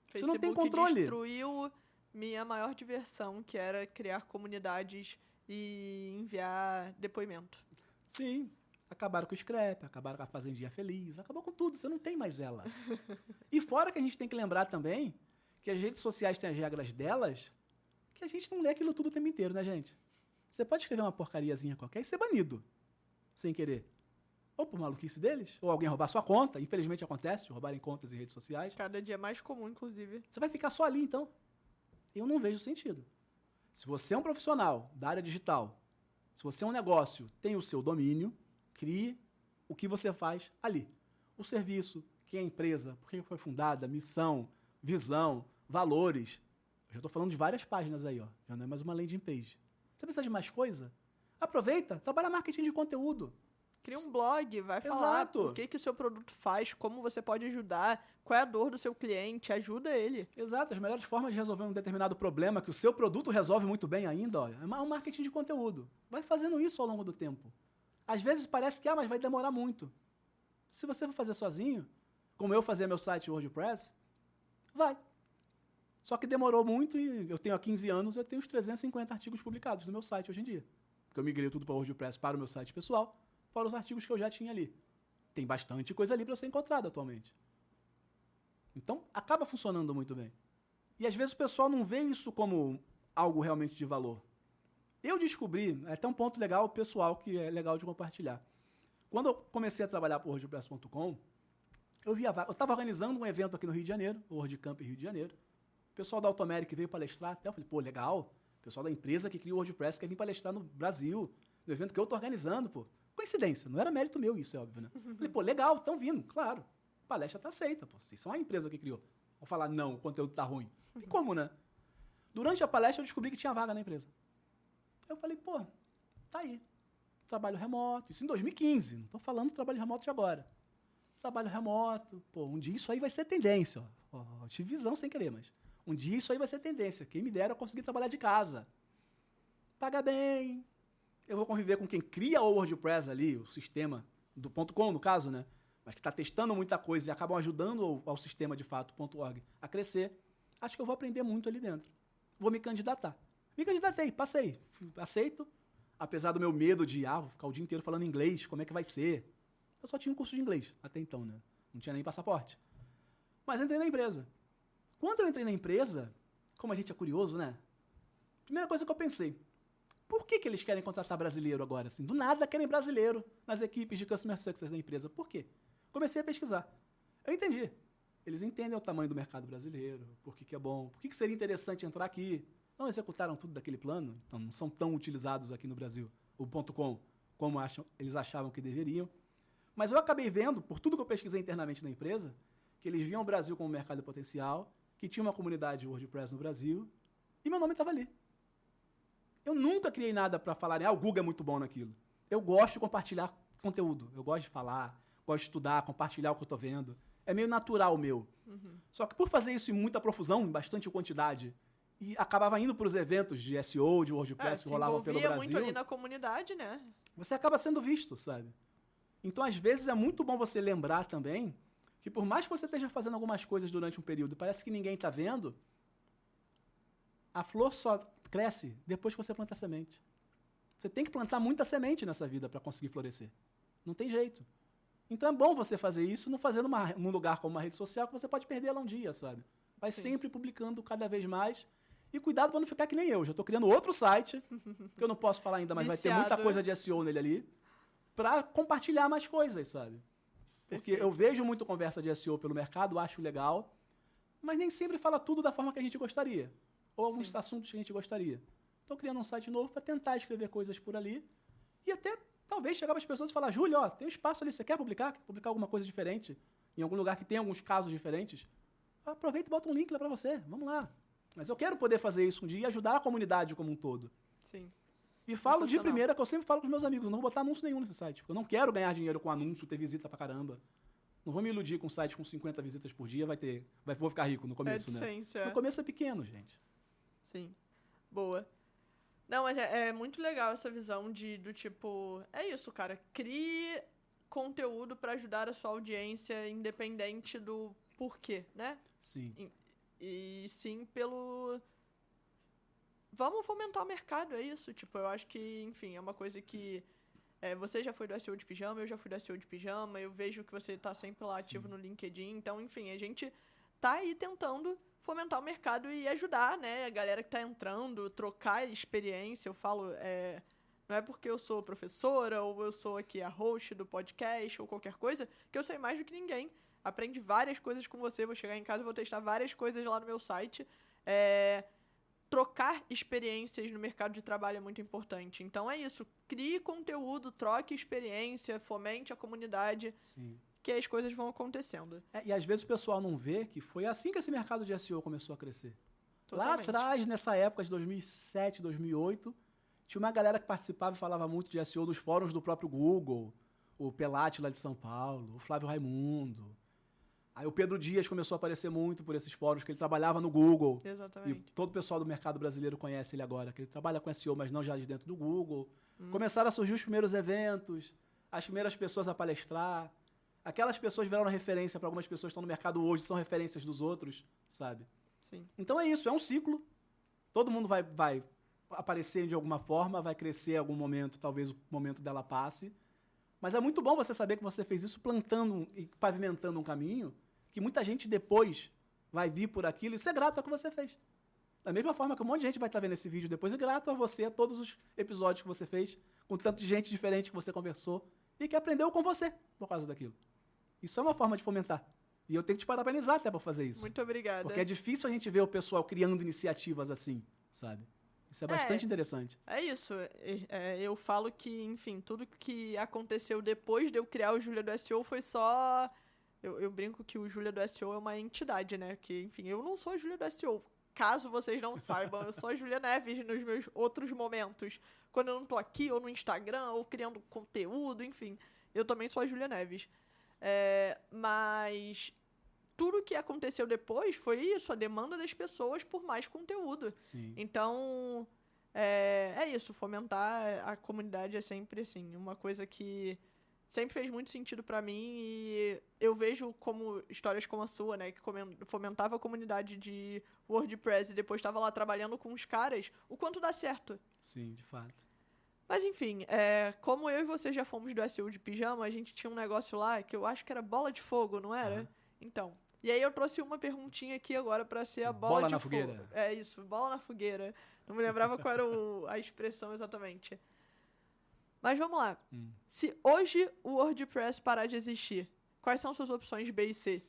Facebook Você não tem controle. destruiu minha maior diversão, que era criar comunidades e enviar depoimento. Sim. Acabaram com o scrap, acabaram com a Fazendinha Feliz, acabou com tudo, você não tem mais ela. e fora que a gente tem que lembrar também que as redes sociais têm as regras delas, que a gente não lê aquilo tudo o tempo inteiro, né, gente? Você pode escrever uma porcariazinha qualquer e ser banido, sem querer ou por maluquice deles, ou alguém roubar sua conta. Infelizmente acontece, de roubarem contas em redes sociais. Cada dia mais comum, inclusive. Você vai ficar só ali, então. Eu não vejo sentido. Se você é um profissional da área digital, se você é um negócio, tem o seu domínio, crie o que você faz ali. O serviço, quem é a empresa, por que foi fundada, missão, visão, valores. Eu já estou falando de várias páginas aí, ó. Já não é mais uma landing page. Você precisa de mais coisa? Aproveita, trabalha marketing de conteúdo. Cria um blog, vai falar Exato. o que, que o seu produto faz, como você pode ajudar, qual é a dor do seu cliente, ajuda ele. Exato, as melhores formas de resolver um determinado problema que o seu produto resolve muito bem ainda, olha, é um marketing de conteúdo. Vai fazendo isso ao longo do tempo. Às vezes parece que, ah, mas vai demorar muito. Se você for fazer sozinho, como eu fazia meu site WordPress, vai. Só que demorou muito e eu tenho há 15 anos, eu tenho uns 350 artigos publicados no meu site hoje em dia. Porque eu migrei tudo para o WordPress para o meu site pessoal fora os artigos que eu já tinha ali. Tem bastante coisa ali para ser encontrada atualmente. Então, acaba funcionando muito bem. E às vezes o pessoal não vê isso como algo realmente de valor. Eu descobri, é até um ponto legal pessoal que é legal de compartilhar. Quando eu comecei a trabalhar por WordPress.com, eu via eu estava organizando um evento aqui no Rio de Janeiro, o WordCamp Rio de Janeiro. O pessoal da Automeric veio palestrar, até eu falei, pô, legal. O pessoal da empresa que cria o WordPress quer vir palestrar no Brasil, no evento que eu estou organizando, pô coincidência, não era mérito meu isso, é óbvio, né? Falei, pô, legal, estão vindo, claro. A palestra tá aceita, pô. Vocês são a empresa que criou. Vou falar, não, o conteúdo tá ruim. E como, né? Durante a palestra eu descobri que tinha vaga na empresa. Eu falei, pô, tá aí. Trabalho remoto. Isso em 2015, não estou falando trabalho remoto de agora. Trabalho remoto. Pô, um dia isso aí vai ser tendência. Ó. Ó, tive visão sem querer, mas um dia isso aí vai ser tendência. Quem me dera eu conseguir trabalhar de casa. Paga bem. Eu vou conviver com quem cria o WordPress ali, o sistema do .com, no caso, né? Mas que está testando muita coisa e acabam ajudando ao, ao sistema, de fato, .org, a crescer. Acho que eu vou aprender muito ali dentro. Vou me candidatar. Me candidatei, passei. Aceito. Apesar do meu medo de, ah, vou ficar o dia inteiro falando inglês, como é que vai ser? Eu só tinha um curso de inglês até então, né? Não tinha nem passaporte. Mas entrei na empresa. Quando eu entrei na empresa, como a gente é curioso, né? Primeira coisa que eu pensei, por que, que eles querem contratar brasileiro agora? Assim, do nada querem brasileiro nas equipes de Customer Success da empresa. Por quê? Comecei a pesquisar. Eu entendi. Eles entendem o tamanho do mercado brasileiro, por que, que é bom, por que, que seria interessante entrar aqui, não executaram tudo daquele plano, então não são tão utilizados aqui no Brasil, o ponto .com, como acham, eles achavam que deveriam. Mas eu acabei vendo, por tudo que eu pesquisei internamente na empresa, que eles viam o Brasil como um mercado potencial, que tinha uma comunidade WordPress no Brasil, e meu nome estava ali. Eu nunca criei nada para falar, ah, o Google é muito bom naquilo. Eu gosto de compartilhar conteúdo, eu gosto de falar, gosto de estudar, compartilhar o que eu estou vendo. É meio natural meu. Uhum. Só que por fazer isso em muita profusão, em bastante quantidade, e acabava indo para os eventos de SEO, de WordPress é, que rolavam pelo Brasil. muito ali na comunidade, né? Você acaba sendo visto, sabe? Então, às vezes, é muito bom você lembrar também que por mais que você esteja fazendo algumas coisas durante um período e parece que ninguém está vendo, a flor só cresce depois que você planta a semente. Você tem que plantar muita semente nessa vida para conseguir florescer. Não tem jeito. Então é bom você fazer isso, não fazer numa, num lugar como uma rede social que você pode perder ela um dia, sabe? Vai Sim. sempre publicando cada vez mais e cuidado para não ficar que nem eu. Já estou criando outro site, que eu não posso falar ainda, mas Viciado. vai ter muita coisa de SEO nele ali, para compartilhar mais coisas, sabe? Porque Perfeito. eu vejo muito conversa de SEO pelo mercado, acho legal, mas nem sempre fala tudo da forma que a gente gostaria. Ou alguns Sim. assuntos que a gente gostaria. Estou criando um site novo para tentar escrever coisas por ali e até talvez chegar para as pessoas e falar: Júlio, ó, tem um espaço ali, você quer publicar? Quer publicar alguma coisa diferente? Em algum lugar que tem alguns casos diferentes? Aproveita e bota um link lá para você. Vamos lá. Mas eu quero poder fazer isso um dia e ajudar a comunidade como um todo. Sim. E falo de primeira, que eu sempre falo com os meus amigos, eu não vou botar anúncio nenhum nesse site. Porque eu não quero ganhar dinheiro com anúncio, ter visita pra caramba. Não vou me iludir com um site com 50 visitas por dia, vai ter. Vai, vou ficar rico no começo, né? É. No começo é pequeno, gente. Sim. Boa. Não, mas é, é, muito legal essa visão de do tipo. É isso, cara. Crie conteúdo para ajudar a sua audiência, independente do porquê, né? Sim. E sim pelo. Vamos fomentar o mercado, é isso. Tipo, eu acho que, enfim, é uma coisa que. É, você já foi do SEO de pijama, eu já fui do SEO de pijama, eu vejo que você está sempre lá ativo sim. no LinkedIn. Então, enfim, a gente tá aí tentando fomentar o mercado e ajudar, né, a galera que está entrando, trocar experiência. Eu falo, é, não é porque eu sou professora ou eu sou aqui a host do podcast ou qualquer coisa que eu sei mais do que ninguém aprende várias coisas com você. Vou chegar em casa e vou testar várias coisas lá no meu site. É, trocar experiências no mercado de trabalho é muito importante. Então é isso. Crie conteúdo, troque experiência, fomente a comunidade. Sim. Que as coisas vão acontecendo. É, e às vezes o pessoal não vê que foi assim que esse mercado de SEO começou a crescer. Totalmente. Lá atrás, nessa época de 2007, 2008, tinha uma galera que participava e falava muito de SEO nos fóruns do próprio Google. O Pelati lá de São Paulo, o Flávio Raimundo, Aí o Pedro Dias começou a aparecer muito por esses fóruns, que ele trabalhava no Google. Exatamente. E todo o pessoal do mercado brasileiro conhece ele agora, que ele trabalha com SEO, mas não já de dentro do Google. Hum. Começaram a surgir os primeiros eventos, as primeiras pessoas a palestrar. Aquelas pessoas viraram referência para algumas pessoas que estão no mercado hoje, são referências dos outros, sabe? Sim. Então é isso, é um ciclo. Todo mundo vai, vai aparecer de alguma forma, vai crescer em algum momento, talvez o momento dela passe. Mas é muito bom você saber que você fez isso plantando e pavimentando um caminho que muita gente depois vai vir por aquilo e ser grato ao que você fez. Da mesma forma que um monte de gente vai estar vendo esse vídeo depois e grato a você, a todos os episódios que você fez, com tanto de gente diferente que você conversou e que aprendeu com você por causa daquilo. Isso é uma forma de fomentar. E eu tenho que te parabenizar até por fazer isso. Muito obrigada. Porque é difícil a gente ver o pessoal criando iniciativas assim, sabe? Isso é bastante interessante. É isso. É, é, eu falo que, enfim, tudo que aconteceu depois de eu criar o Julia do SEO foi só. Eu, eu brinco que o Julia do SEO é uma entidade, né? Que, enfim, eu não sou a Julia do SEO. Caso vocês não saibam, eu sou a Julia Neves nos meus outros momentos. Quando eu não tô aqui, ou no Instagram, ou criando conteúdo, enfim. Eu também sou a Julia Neves. É, mas tudo que aconteceu depois foi isso, a demanda das pessoas por mais conteúdo. Sim. Então, é, é isso, fomentar a comunidade é sempre assim, uma coisa que sempre fez muito sentido para mim e eu vejo como histórias como a sua, né, que fomentava a comunidade de WordPress e depois estava lá trabalhando com os caras, o quanto dá certo. Sim, de fato. Mas enfim, é, como eu e você já fomos do SEO de pijama, a gente tinha um negócio lá que eu acho que era bola de fogo, não era? Então, e aí eu trouxe uma perguntinha aqui agora para ser a bola, bola de na fogo. fogueira. É isso, bola na fogueira. Não me lembrava qual era o, a expressão exatamente. Mas vamos lá. Hum. Se hoje o WordPress parar de existir, quais são suas opções B e C?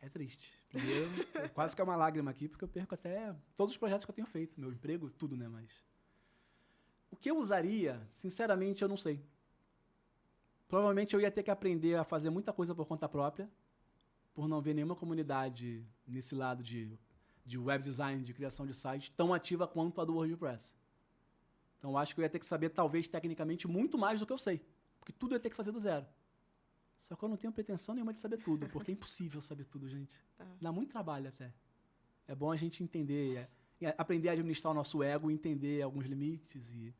É triste. Primeiro, quase que é uma lágrima aqui, porque eu perco até todos os projetos que eu tenho feito, meu emprego, tudo, né? Mas. O que eu usaria, sinceramente, eu não sei. Provavelmente eu ia ter que aprender a fazer muita coisa por conta própria, por não ver nenhuma comunidade nesse lado de, de web design, de criação de site, tão ativa quanto a do WordPress. Então acho que eu ia ter que saber, talvez, tecnicamente, muito mais do que eu sei. Porque tudo eu ia ter que fazer do zero. Só que eu não tenho pretensão nenhuma de saber tudo, porque é impossível saber tudo, gente. É. Dá muito trabalho até. É bom a gente entender, é, é aprender a administrar o nosso ego, entender alguns limites e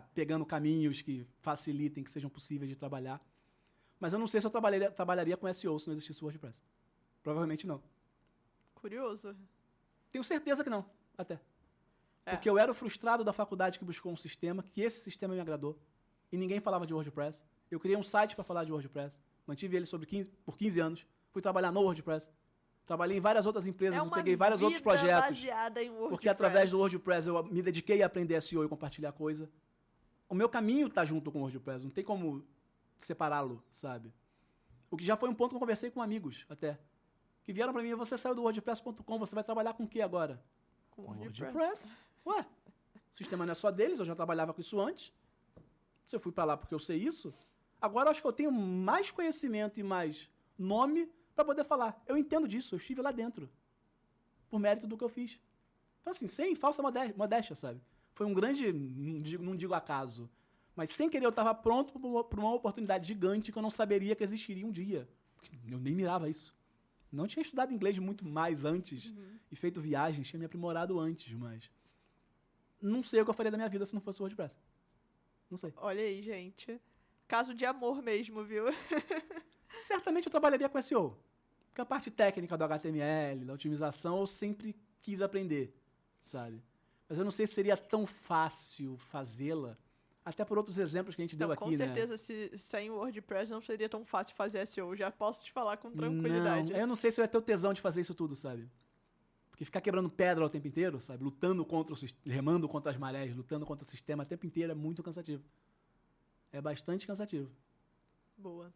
pegando caminhos que facilitem, que sejam possíveis de trabalhar. Mas eu não sei se eu trabalharia, trabalharia com SEO se não existisse o WordPress. Provavelmente não. Curioso. Tenho certeza que não, até. É. Porque eu era o frustrado da faculdade que buscou um sistema, que esse sistema me agradou, e ninguém falava de WordPress. Eu criei um site para falar de WordPress, mantive ele sobre 15, por 15 anos, fui trabalhar no WordPress. Trabalhei em várias outras empresas, é peguei vários outros projetos. Porque através do WordPress eu me dediquei a aprender SEO e compartilhar coisa o meu caminho está junto com o WordPress, não tem como separá-lo, sabe? O que já foi um ponto que eu conversei com amigos até. Que vieram para mim, você saiu do WordPress.com, você vai trabalhar com o que agora? Com WordPress. WordPress. Ué, o sistema não é só deles, eu já trabalhava com isso antes. Se eu fui para lá porque eu sei isso, agora eu acho que eu tenho mais conhecimento e mais nome para poder falar. Eu entendo disso, eu estive lá dentro. Por mérito do que eu fiz. Então, assim, sem falsa modéstia, sabe? Foi um grande, não digo, não digo acaso, mas sem querer eu estava pronto para uma oportunidade gigante que eu não saberia que existiria um dia. Eu nem mirava isso. Não tinha estudado inglês muito mais antes uhum. e feito viagens, tinha me aprimorado antes, mas não sei o que eu faria da minha vida se não fosse o WordPress. Não sei. Olha aí, gente. Caso de amor mesmo, viu? Certamente eu trabalharia com SEO. Porque a parte técnica do HTML, da otimização, eu sempre quis aprender, sabe? Mas eu não sei se seria tão fácil fazê-la. Até por outros exemplos que a gente deu não, aqui, com né? certeza, se, sem o WordPress não seria tão fácil fazer SEO. Já posso te falar com tranquilidade. Não, eu não sei se eu ia ter o tesão de fazer isso tudo, sabe? Porque ficar quebrando pedra o tempo inteiro, sabe? Lutando contra o remando contra as marés, lutando contra o sistema o tempo inteiro é muito cansativo. É bastante cansativo. Boa.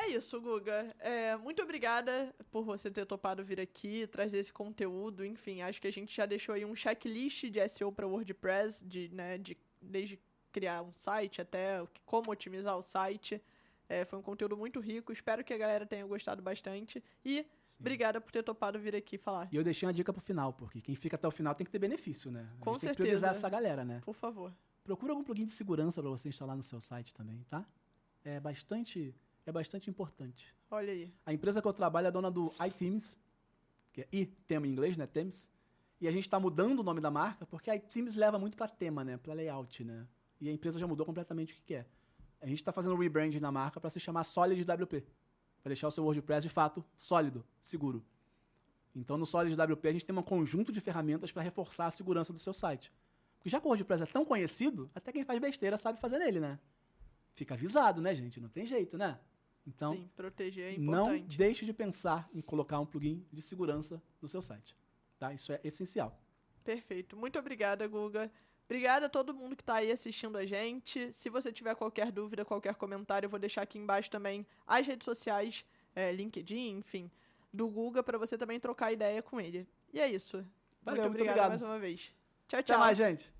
É isso, Guga. É, muito obrigada por você ter topado vir aqui, trazer esse conteúdo. Enfim, acho que a gente já deixou aí um checklist de SEO para WordPress, de, né, de, desde criar um site até como otimizar o site. É, foi um conteúdo muito rico. Espero que a galera tenha gostado bastante. E Sim. obrigada por ter topado vir aqui falar. E eu deixei uma dica pro final, porque quem fica até o final tem que ter benefício, né? A Com certeza. Tem que priorizar essa galera, né? Por favor. Procura algum plugin de segurança para você instalar no seu site também, tá? É bastante é bastante importante. Olha aí. A empresa que eu trabalho é dona do iTeams, que é i-tema em inglês, né? Teams. E a gente está mudando o nome da marca porque a iTeams leva muito para tema, né? Para layout, né? E a empresa já mudou completamente o que, que é. A gente está fazendo um rebranding na marca para se chamar Solid WP. Para deixar o seu WordPress, de fato, sólido, seguro. Então, no Solid WP, a gente tem um conjunto de ferramentas para reforçar a segurança do seu site. Porque já que o WordPress é tão conhecido, até quem faz besteira sabe fazer nele, né? Fica avisado, né, gente? Não tem jeito, né? Então, Sim, proteger é importante. não deixe de pensar em colocar um plugin de segurança no seu site. Tá? Isso é essencial. Perfeito. Muito obrigada, Guga. Obrigada a todo mundo que está aí assistindo a gente. Se você tiver qualquer dúvida, qualquer comentário, eu vou deixar aqui embaixo também as redes sociais, é, LinkedIn, enfim, do Guga, para você também trocar ideia com ele. E é isso. Valeu, muito obrigada obrigado. mais uma vez. Tchau, Até tchau. mais, gente.